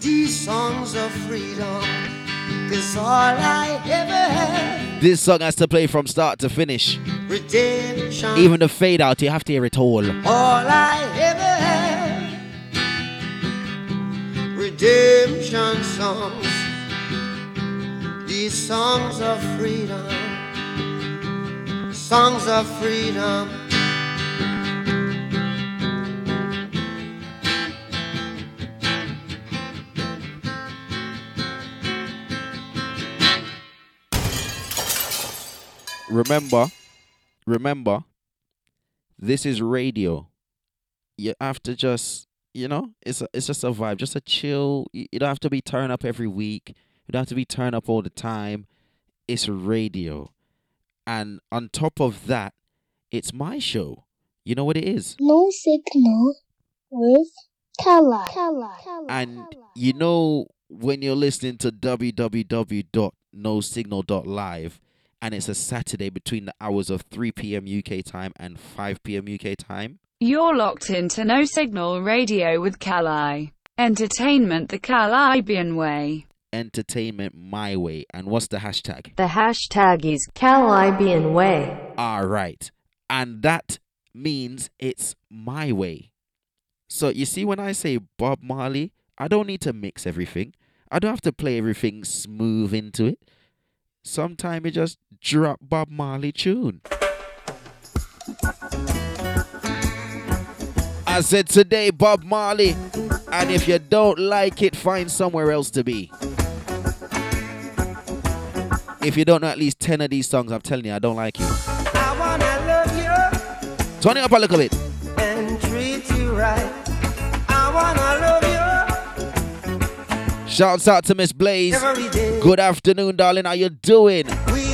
these songs of freedom? Cause all I ever had, This song has to play from start to finish. redemption. Even the fade out, you have to hear it all. all I ever had, redemption songs. These songs of freedom, songs of freedom. Remember, remember, this is radio. You have to just, you know, it's a, it's just a vibe, just a chill. You you don't have to be turned up every week. You don't have to be turned up all the time. It's radio, and on top of that, it's my show. You know what it is, No signal with Kali. and you know when you're listening to www.nosignal.live, and it's a Saturday between the hours of 3 p.m. UK time and 5 p.m. UK time. You're locked into No Signal Radio with Kali. Entertainment the Kalibbean way. entertainment my way. And what's the hashtag? The hashtag is Kalibbean Way. All right. And that means it's my way. So you see, when I say Bob Marley, I don't need to mix everything. I don't have to play everything smooth into it. Sometimes you just drop Bob Marley tune. I said today, Bob Marley. And if you don't like it, find somewhere else to be. If you don't know at least 10 of these songs, I'm telling you, I don't like you. I wanna love you Turn it up a little bit. Shouts out to Miss Blaze. Good afternoon, darling. How you doing? We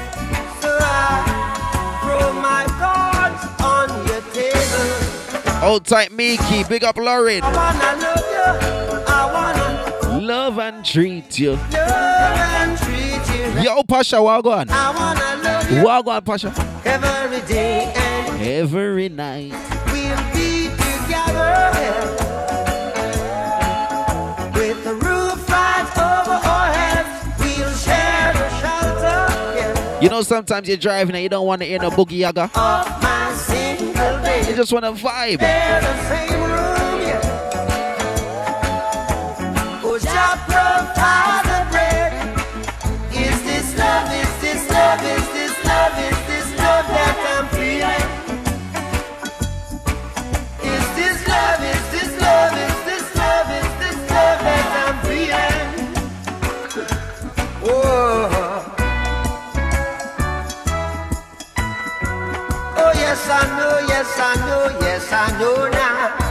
Old tight Mickey. big up Lauren. Love, love and treat you. Love and treat you. Yo, Pasha, Wagwan. Wagwan, Pasha. Every day and every night. We'll be together. With the roof right over our heads, we'll share the shelter. You know, sometimes you're driving and you don't want to hear no boogie yaga. Oh, I just want to vibe. Whoa. yes I know, yes I know, yes I know now.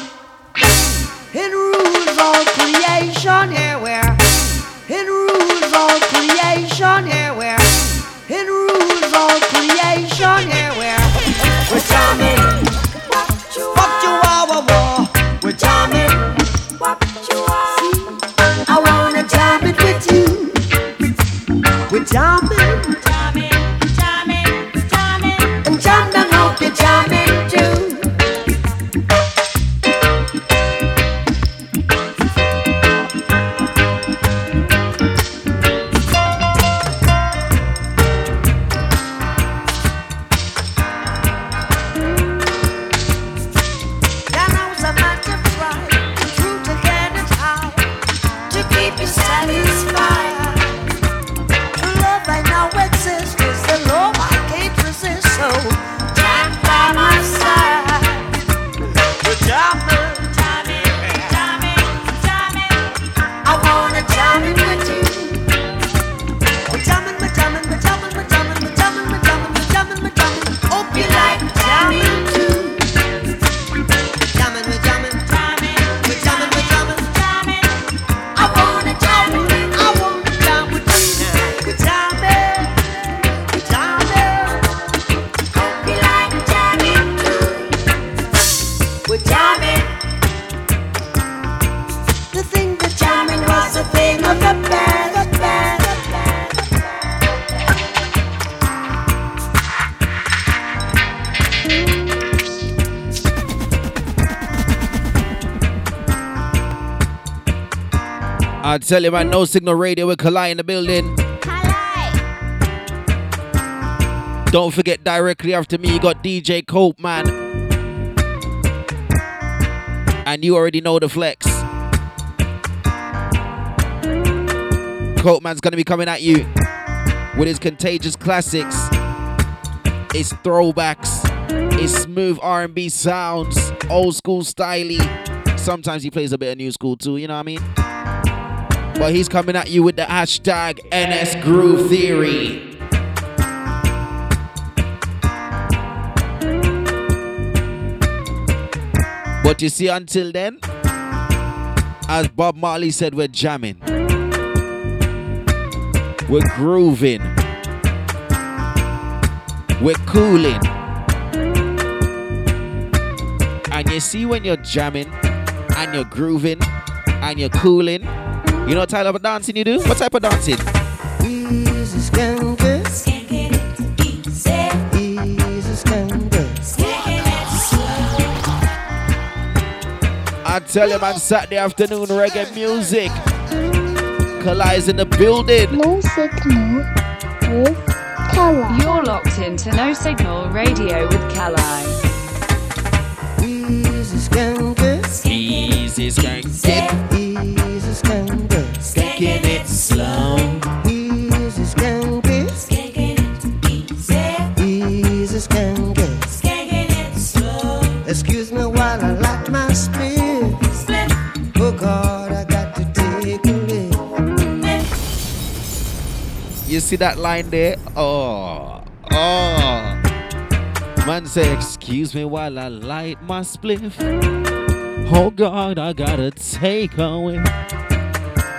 tell you, man, no signal radio with Kali in the building. Don't forget, directly after me, you got DJ Cope, man. And you already know the flex. Cope man's gonna be coming at you with his contagious classics, his throwbacks, his smooth R&B sounds, old school styly. Sometimes he plays a bit of new school too, you know what I mean? But he's coming at you with the hashtag NS Groove Theory. But you see, until then, as Bob Marley said, we're jamming. We're grooving. We're cooling. And you see when you're jamming and you're grooving and you're cooling, you know what type of dancing you do? What type of dancing? Easy skanker. Easy skanker. I tell you, man, Saturday afternoon reggae music. Kali's in the building. No signal with Kali. You're locked into No Signal Radio with Kali. Easy skanker. Easy skank it. Easy skanker. Skanking it slow. Easy skanker. Easy skanker. Excuse me while I light my. Oh God, I got to take a lick. You see that line there? Oh, oh. Man say, excuse me while I light my spliff. Oh God, I gotta take away.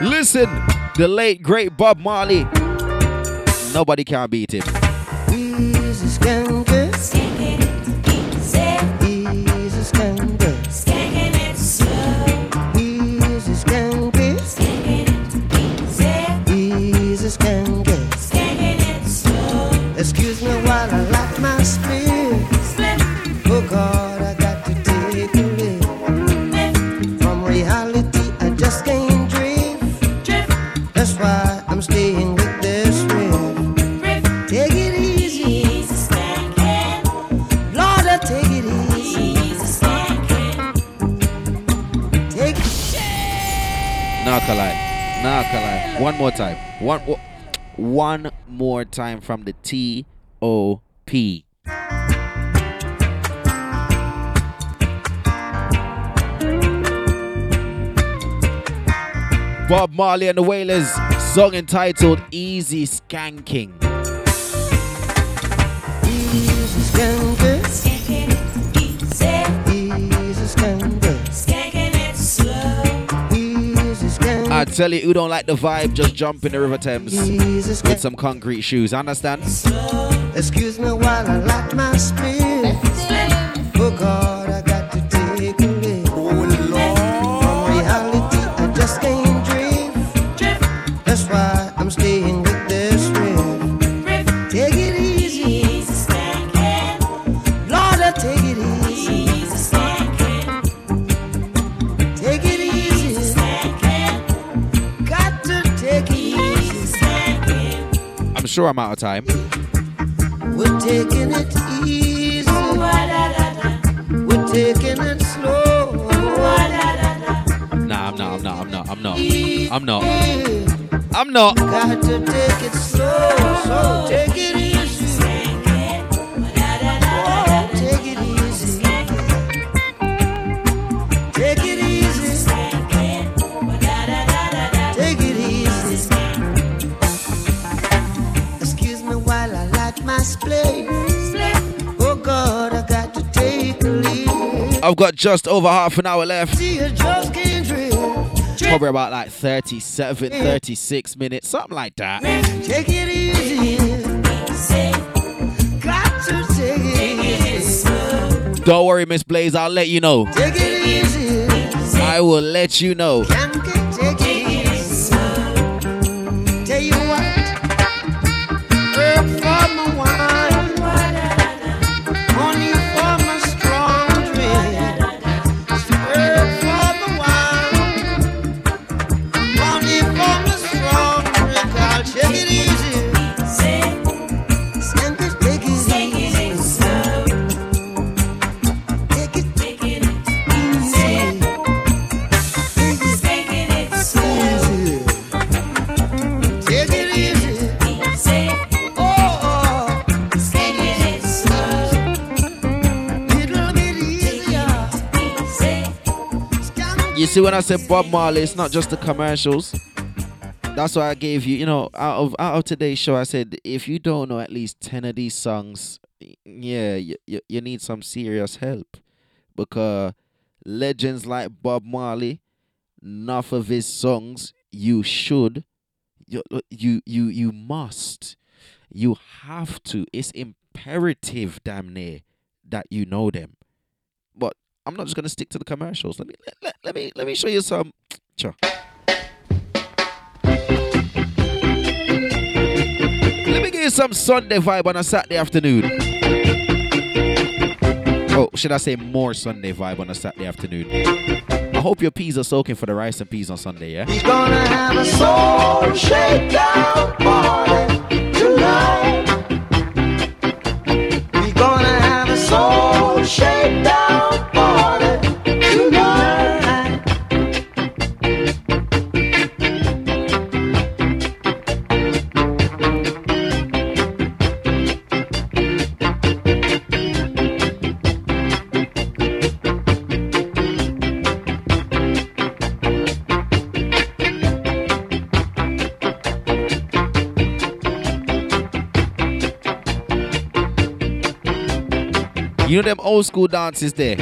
Listen, the late great Bob Marley. Nobody can beat him. One more time. One, one more time from the T O P. Bob Marley and the Wailers, song entitled Easy Skanking. easy skanker. I tell you, who don't like the vibe, just jump in the River Thames Jesus with some concrete shoes. Understand? Excuse me while I light my spit. Oh God, sure I'm out of time. We're taking it easy. We're taking it slow. Nah, I'm not. I'm not. I'm not. I'm not. I'm not. I'm not. Got to take it slow. So take it Oh I've got just over half an hour left. See, you just can't drift. Probably about like 37, 36 minutes, something like that. Take it easy. Got to take it easy. Don't worry, Miss Blaze, I'll let you know. Take it easy. I will let you know. See, when I said Bob Marley, it's not just the commercials. That's why I gave you, you know, out of out of today's show, I said if you don't know at least ten of these songs, yeah, you, you, you need some serious help because legends like Bob Marley, enough of his songs, you should, you you you you must, you have to. It's imperative, damn near, that you know them. I'm not just gonna stick to the commercials. Let me let, let, let me let me show you some. Sure. Let me give you some Sunday vibe on a Saturday afternoon. Oh, should I say more Sunday vibe on a Saturday afternoon? I hope your peas are soaking for the rice and peas on Sunday, yeah? He's gonna have a soul shakedown party tonight. We're gonna have a soul shakedown party tonight. You know them old school dances there.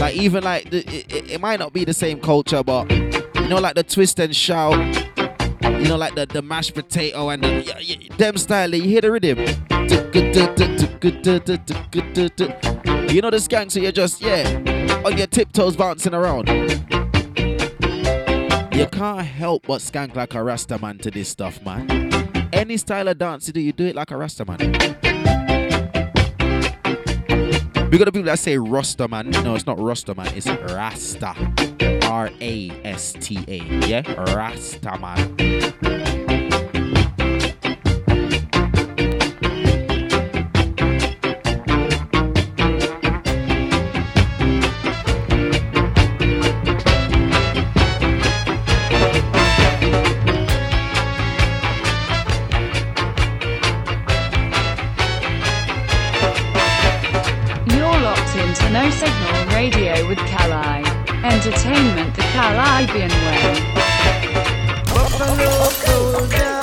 Like even like the, it, it, might not be the same culture, but you know like the twist and shout. You know like the, the mashed potato and the yeah, them style. You hear the rhythm. You know the skank, so you're just yeah on your tiptoes bouncing around. You can't help but skank like a Rasta man to this stuff, man. Any style of dance you do, you do it like a Rasta man. We got the people that say Rasta man. No, it's not Rasta man. It's Rasta. R A S T A. Yeah, Rasta man. No Signal Radio with Kali. Entertainment the Kalibbean way. Buffalo soldier,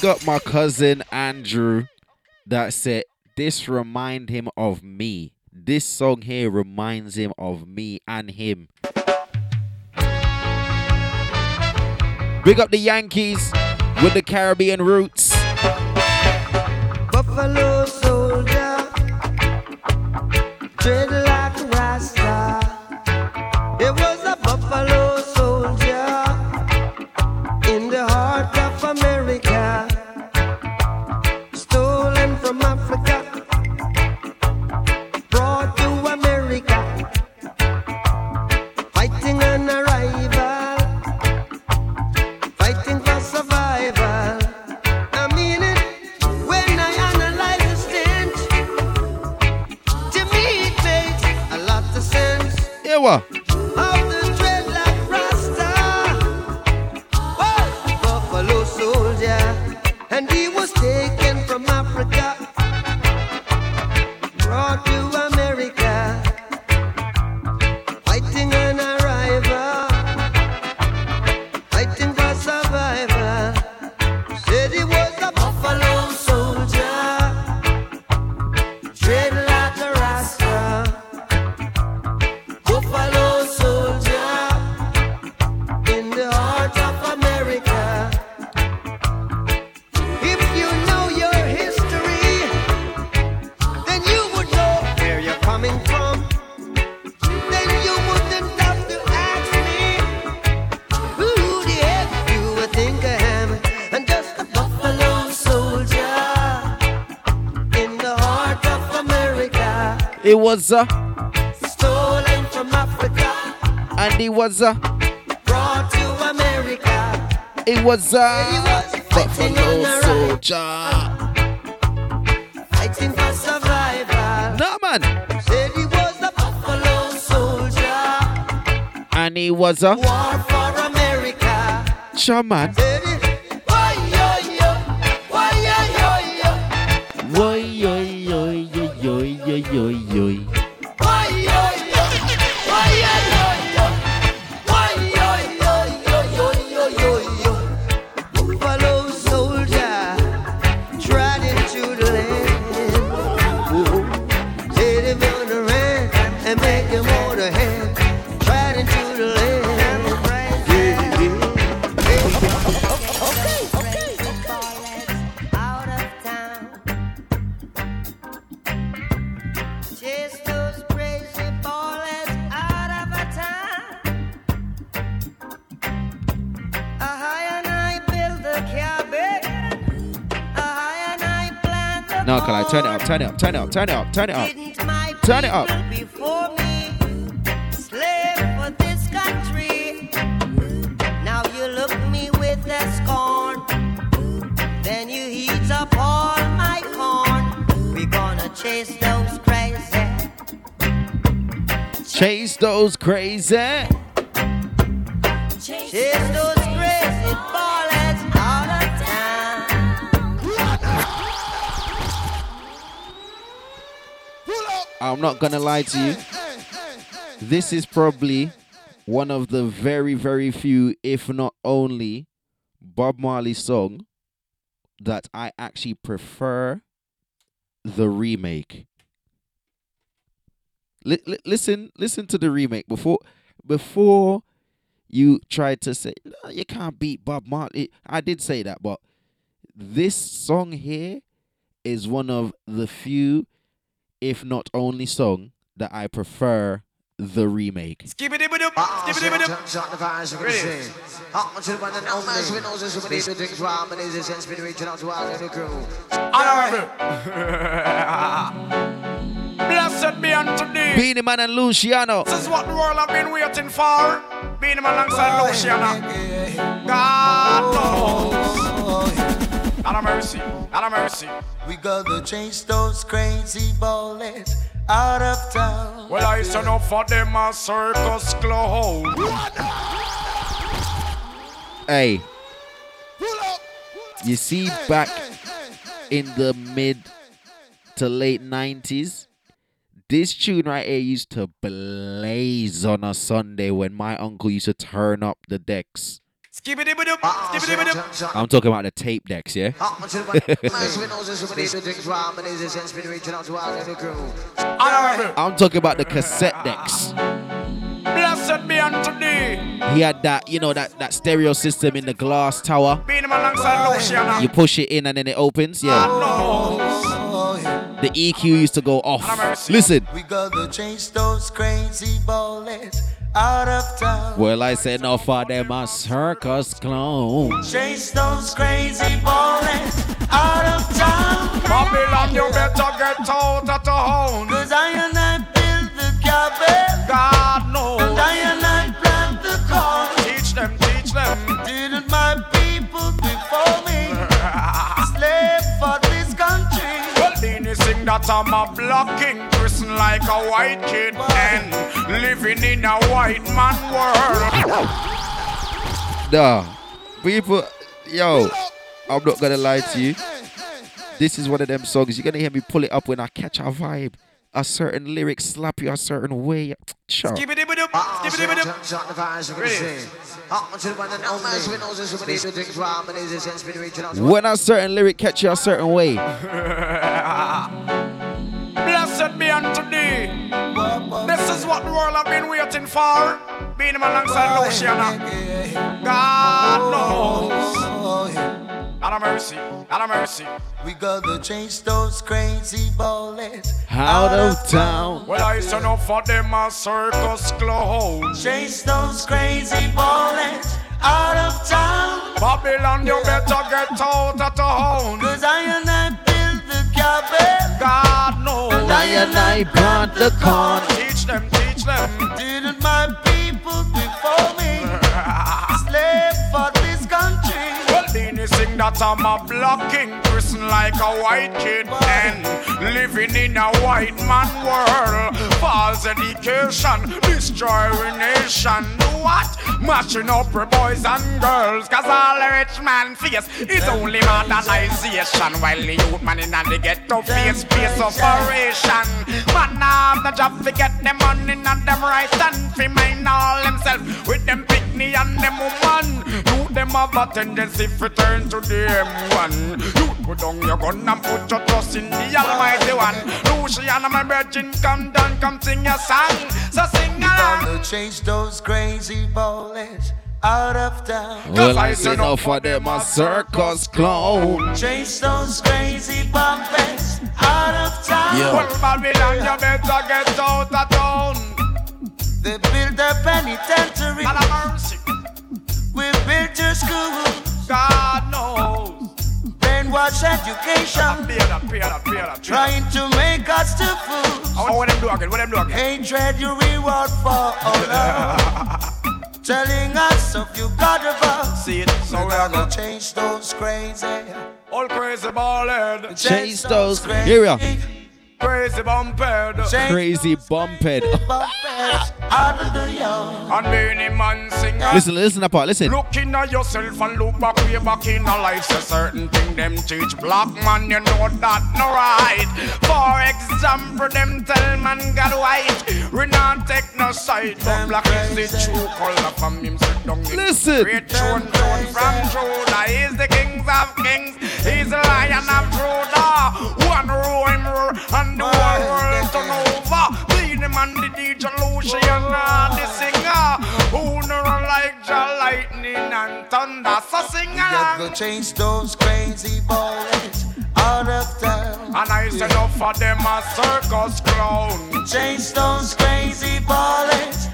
Big up my cousin Andrew that said this remind him of me. This song here reminds him of me and him. Big up the Yankees with the Caribbean roots. Buffalo Noah uh, stolen from Africa, and he was uh, brought to America. it was uh, fighting Buffalo Soldier. Fighting for survival. No man. Said he was a Buffalo soldier. And he was a War for America. shaman. Up, turn it up, turn it up, turn it up. Turn it up. before me. Slave for this country. Now you look me with a scorn. Then you up all my corn. We gonna chase those crazy. Chase those crazy. Chase those I'm not gonna lie to you. This is probably one of the very, very few, if not only, Bob Marley song that I actually prefer the remake. Li- li- listen, listen to the remake before before you try to say "No, you can't beat Bob Marley. I did say that, but this song here is one of the few, if not only, song that I prefer the remake. Blessed be unto thee. Beenie Man and Luciano. This is what the world have been waiting for. Being him alongside Luciano. God knows. Out of mercy. Out of mercy. We gotta chase those crazy ballers out of town. Well, I turn up for them a circus clown. Hey, you see, back in the mid to late 90s, this tune right here used to blaze on a Sunday when my uncle used to turn up the decks. Skibbity-bidoo, skibbity-bidoo. I'm talking about the tape decks, yeah? I'm talking about the cassette decks. Blessed be unto thee. He had that, you know, that, that stereo system in the glass tower. Being him alongside Luciano. You push it in and then it opens, yeah. The EQ used to go off. Listen. We gonna chase those crazy ballers out of town. Well, I said no for them a circus clown. Chase those crazy ballers out of town. Babylon, you better get out of town. Cause I and I build the cabin. God knows. That I'm a blocking person like a white kid and living in a white man world. Nah, people, yo, I'm not gonna lie to you. This is one of them songs you're gonna hear me pull it up when I catch a vibe. A certain lyric slap you a certain way. Sure. Skibbity-bidoo, skibbity-bidoo. When a certain lyric catch you a certain way. Blessed be unto thee. This is what the world have been waiting for. Being him alongside Luciano. God knows. Out of mercy. Out of mercy. We gotta chase those crazy ballers Out of town. Well, I turn up for them a circus clown. Chase those crazy ballers out of town. Babylon, you better get out of town. Cause I and I build the cabin. God knows. And I and I plant the corn. Teach them, teach them. Didn't my people before me slave for this that I'm a black king, person like a white kid, and living in a white man world. False education, destroying nation. What? Mashing up for boys and girls, cause all the rich man face is only modernization, while the youth man in the ghetto face space operation. Man have the job to get them money and them right and fi mind all themselves with them picnic and them woman. You them have a tendency to turn to them one. You put down your gun and put your trust in the Almighty One. Luciano, my virgin, come down, come sing your song. So sing along. Gonna chase those crazy bullets out of town. Well, I say no for them a circus clown. Chase those crazy bumpers out of town. Well, Babylon, you better get out of town. They built a penitentiary. God have mercy. We built your school. God knows. Brainwash education. Pay that, pay that, pay that. Trying to make us to fools. Oh, what them do again? What them do again? Hatred you reward for all love. Telling us of you God above. See it, so We're we are gonna go. change those crazy. All crazy ballhead. Chase those. Crazy. Here we are. Crazy bumphead. Crazy bumped. bumpers out of the. And many man sing. listen, listen apart, listen. Look in at yourself and look back way back in a life. Say certain thing them teach black man, you know that no right. For example, them tell man God white. We not take no side. But black is the true color from him sit down. in Listen. Great throne, throne from Judah. He's the kings of kings. He's the lion of Judah. One him and the whole world turn over. Be the man, the DJ Lucian, uh, the singer. Who know like the lightning and thunder. So sing You along. go change those crazy bullets out of town. And I said enough for them a circus clown. Change those crazy bullets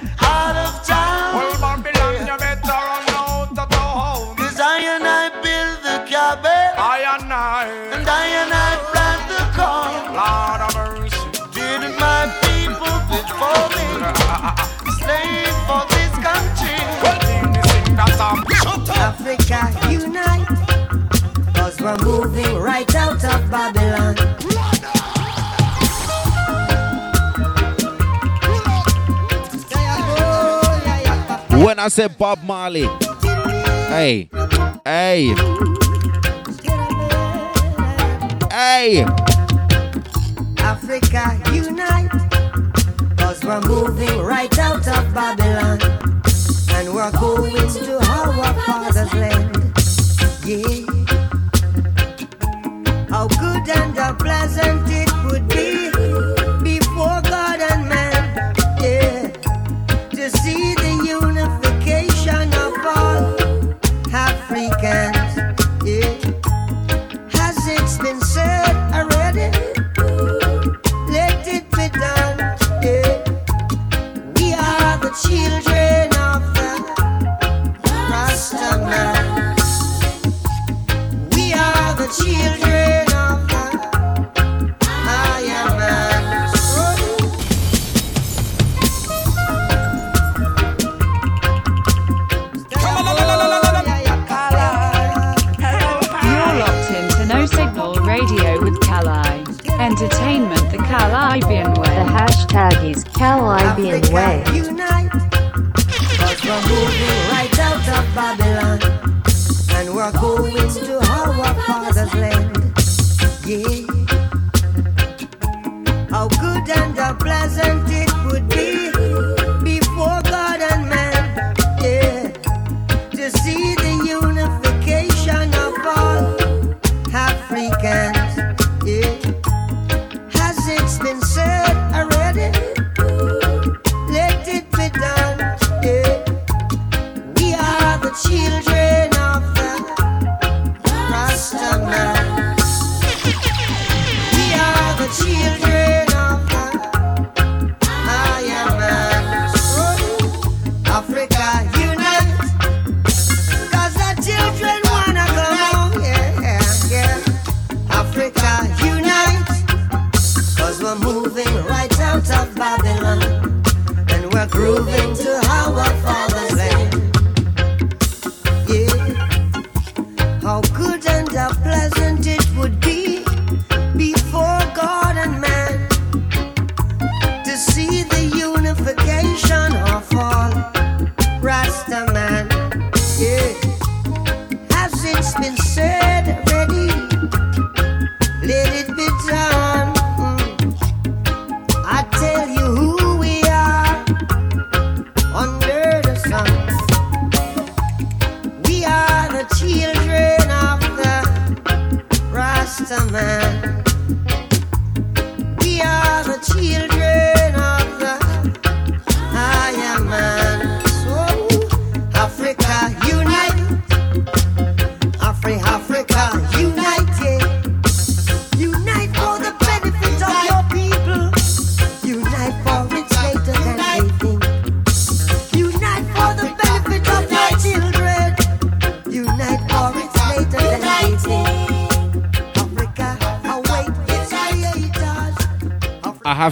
we're moving right out of Babylon. When I said Bob Marley, hey, hey, hey, Africa unite, cause we're moving right out of Babylon. And we're going to our father's land. Yeah. How good and how pleasant it would be hashtag is Kalibbean Way. Unite, right out of Babylon, and we're going to our father's land.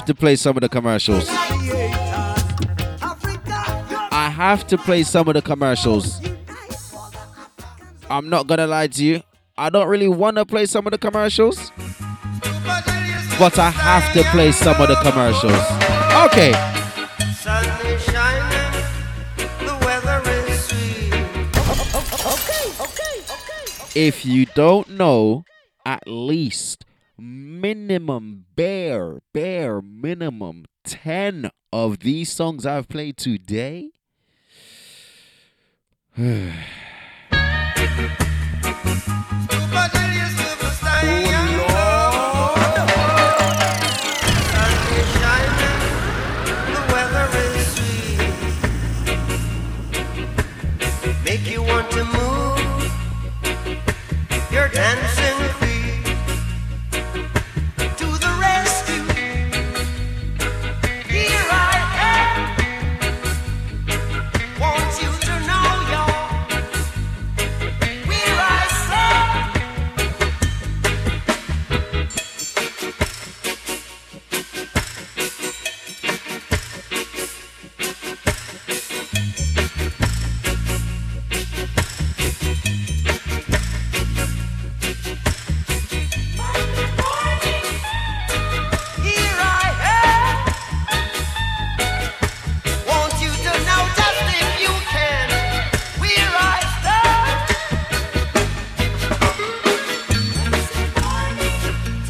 Have to play some of the commercials. I have to play some of the commercials. I'm not gonna lie to you. I don't really want to play some of the commercials, but I have to play some of the commercials. Okay. If you don't know, at least minimum bare, bare minimum 10 of these songs I've played today. Make you want to move. Dancing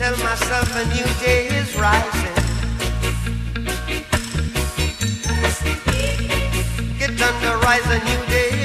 Tell myself a new day is rising. Get under rise, a new day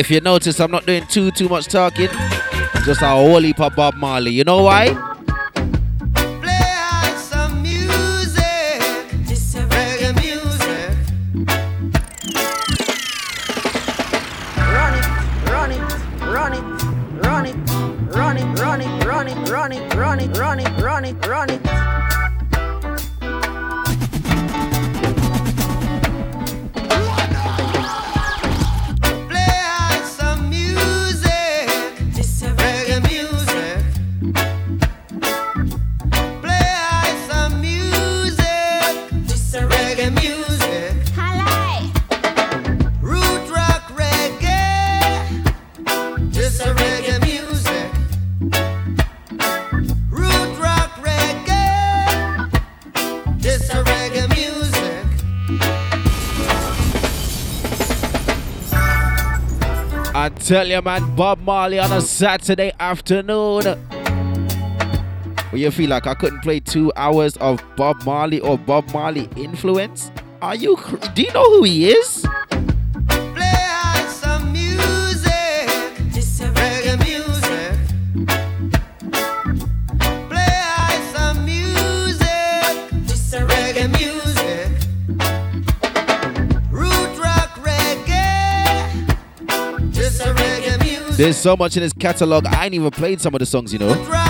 If you notice, I'm not doing too too much talking. Just a whole heap of Bob Marley. You know why? I tell you, man, Bob Marley on a Saturday afternoon. Well, you feel like I couldn't play two hours of Bob Marley or Bob Marley influence? Are you? Do you know who he is? There's so much in his catalog. I ain't even played some of the songs, you know.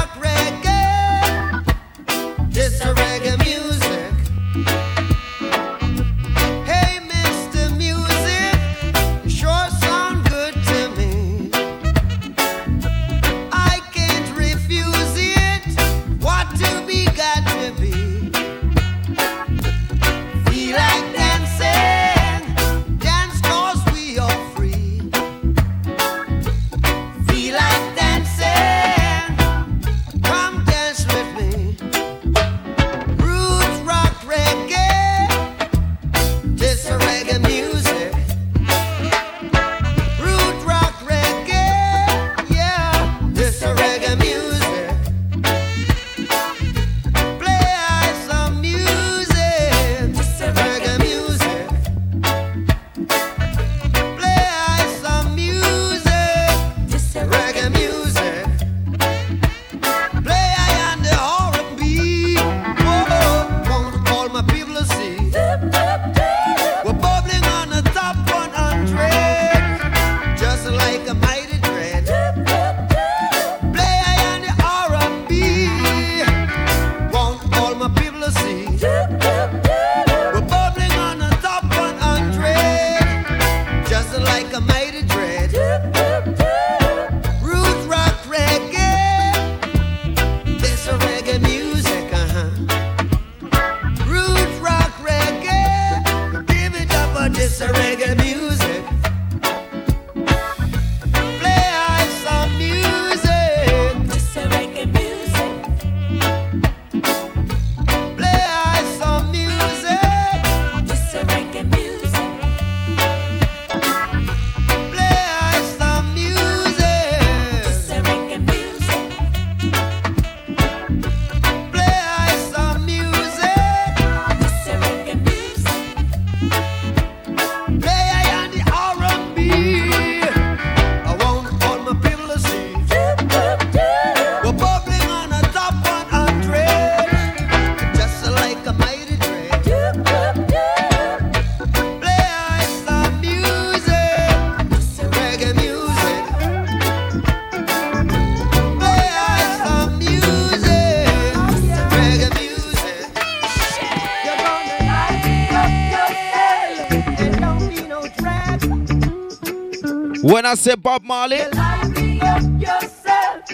When I say Bob Marley, Light up yourself.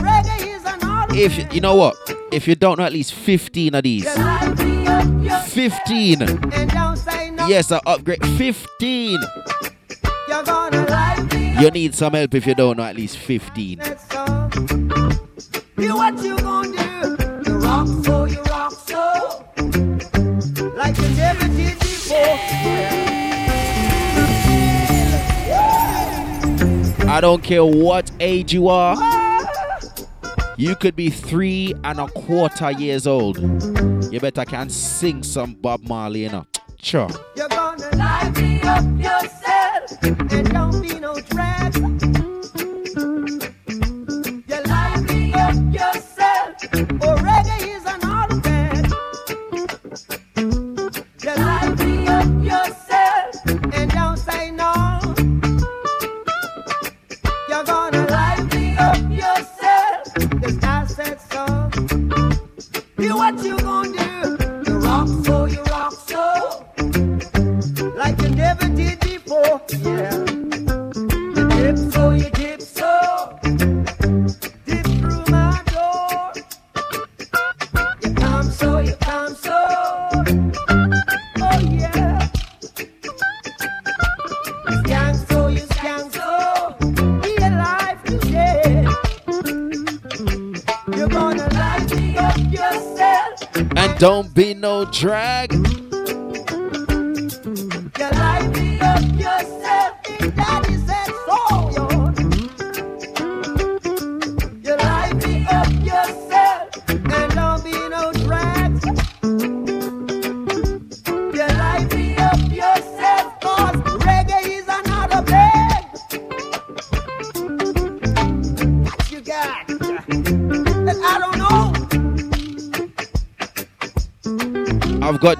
Reggae is an art. if you know what, if you don't know at least 15 of these, Light up yourself 15. and don't say no. Yes, I upgrade 15. You're gonna light me You need some help if you don't know at least 15. You what you gonna do? You rock I don't care what age you are. You could be three and a quarter years old. You better can sing some Bob Marley, you know. Sure. You're gonna light me up yourself and don't be no drag.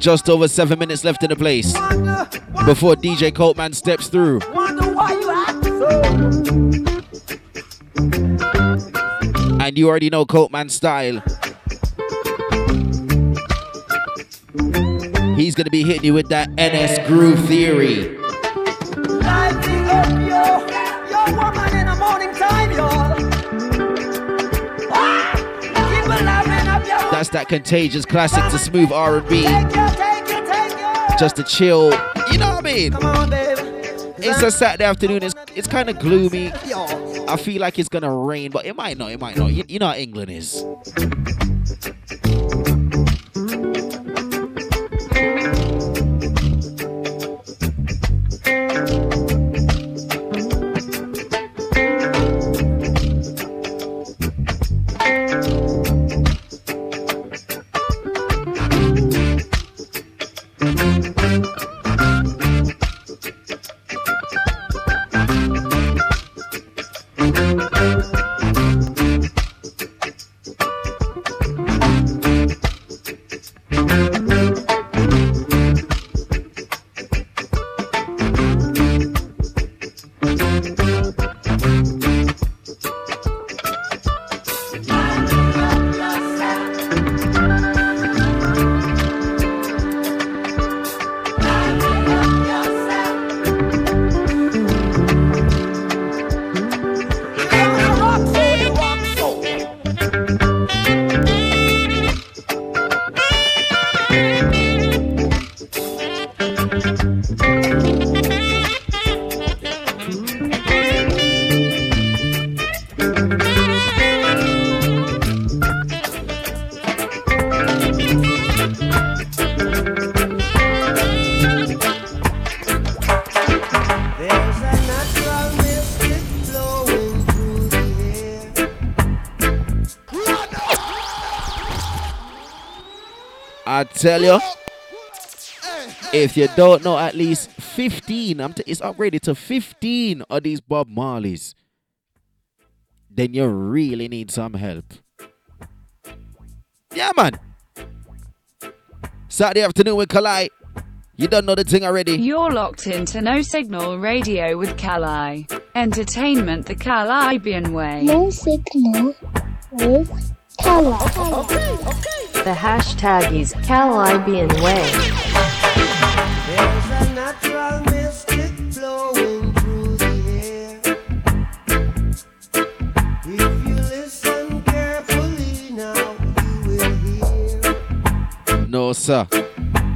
Just over seven minutes left in the place before DJ Coltman steps through. And you already know Coltman's style. He's gonna be hitting you with that NS Groove Theory. That contagious classic to smooth R&B, just to chill. You know what I mean? On. It's a Saturday afternoon. It's it's kind of gloomy. I feel like it's gonna rain, but it might not. It might not. You, you know how England is. I tell you, if you don't know at least 15, I'm t- it's upgraded to 15 of these Bob Marleys, then you really need some help. Yeah, man. Saturday afternoon with Kali. You don't know the thing already. You're locked into No Signal Radio with Kali. Entertainment the Kalibbean way. No signal with Kali. The hashtag is Kalibbean Way. There's a natural mystic flowing through the air. If you listen carefully now, you will hear. No, sir.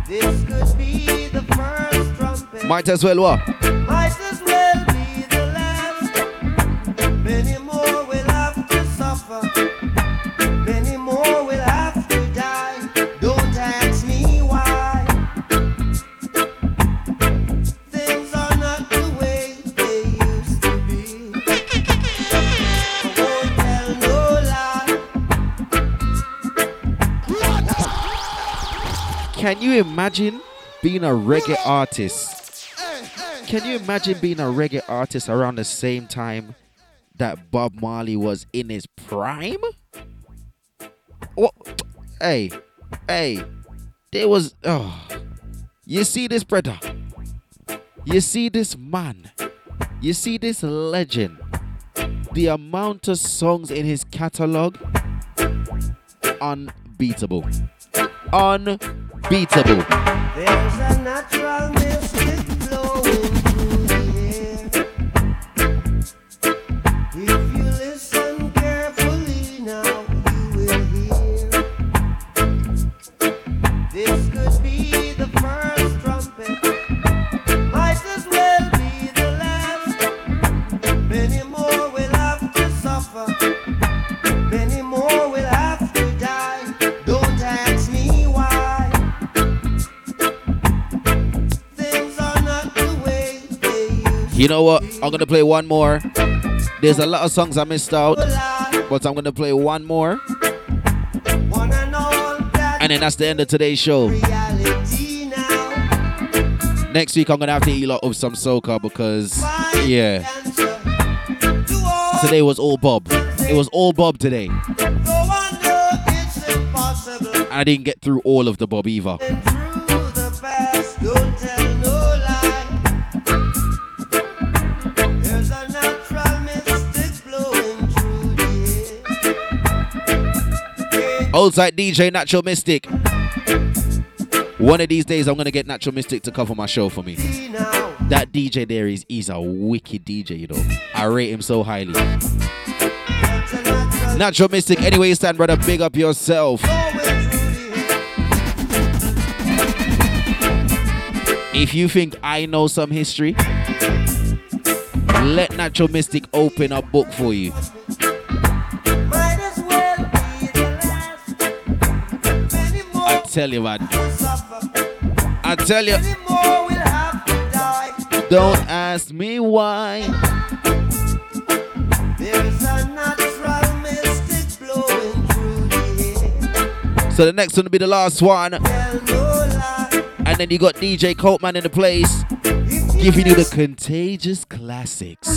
This could be the first trumpet. Might as well what? Can you imagine being a reggae artist Can you imagine being a reggae artist around the same time that Bob Marley was in his prime? What? Hey, hey, there was. Oh, you see this brother? You see this man? You see this legend? The amount of songs in his catalog, unbeatable, unbeatable. There's a natural mystic blowing through the air. If you listen carefully now, you will hear. This could be the first trumpet. Might as well be the last. Many more will have to suffer. You know what? I'm gonna play one more. There's a lot of songs I missed out, but I'm gonna play one more. And then that's the end of today's show. Next week I'm gonna have to eat a lot of some soca because yeah. Today was all Bob. It was all Bob today. I didn't get through all of the Bob either. The Old side DJ Natural Mystic. One of these days, I'm gonna get Natural Mystic to cover my show for me. That DJ there is he's a wicked DJ, you know. I rate him so highly. Natural Mystic, anyway, you stand, brother. Big up yourself. If you think I know some history, let Natural Mystic open a book for you. Tell you, what. I tell you. Don't ask me why. So the next one will be the last one. And then you got DJ Coltman in the place, giving you the contagious classics.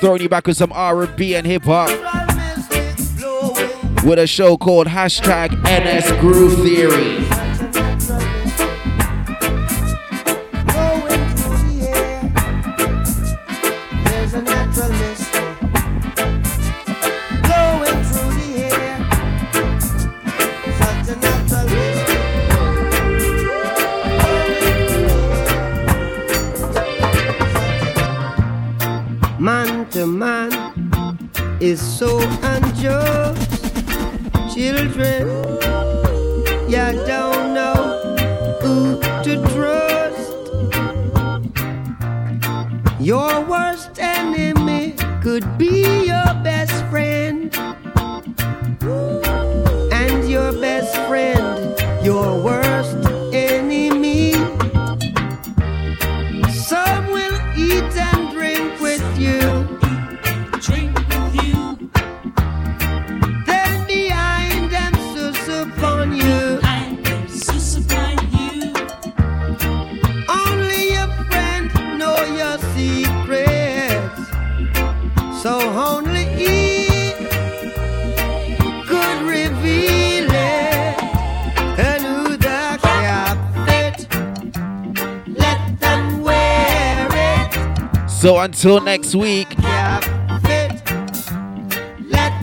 Throwing you back with some R&B and hip hop. With a show called hashtag NS Groove Theory. Until next week, Let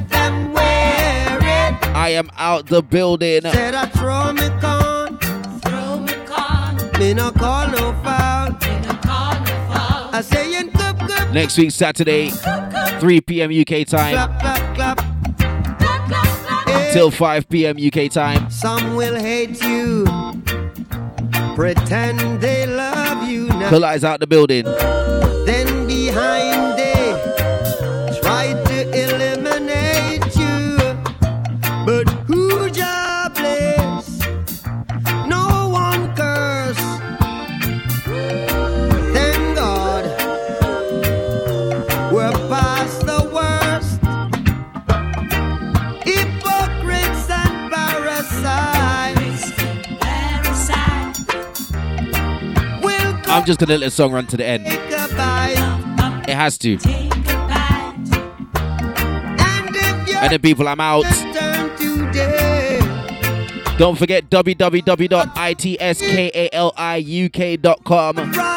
them wear it. I am out the building. Said I throw me con. Throw me con. Me no call no foul. Me no call no foul. I say in cup cup. Next week, Saturday, 3 p.m. UK time Clap clap clap. till 5 p.m. UK time. Some will hate you. Pretend they love you now. Kali's out the building. I'm just gonna let the song run to the end. It has to. And then, people, I'm out. Don't forget www.itskaliuk.com.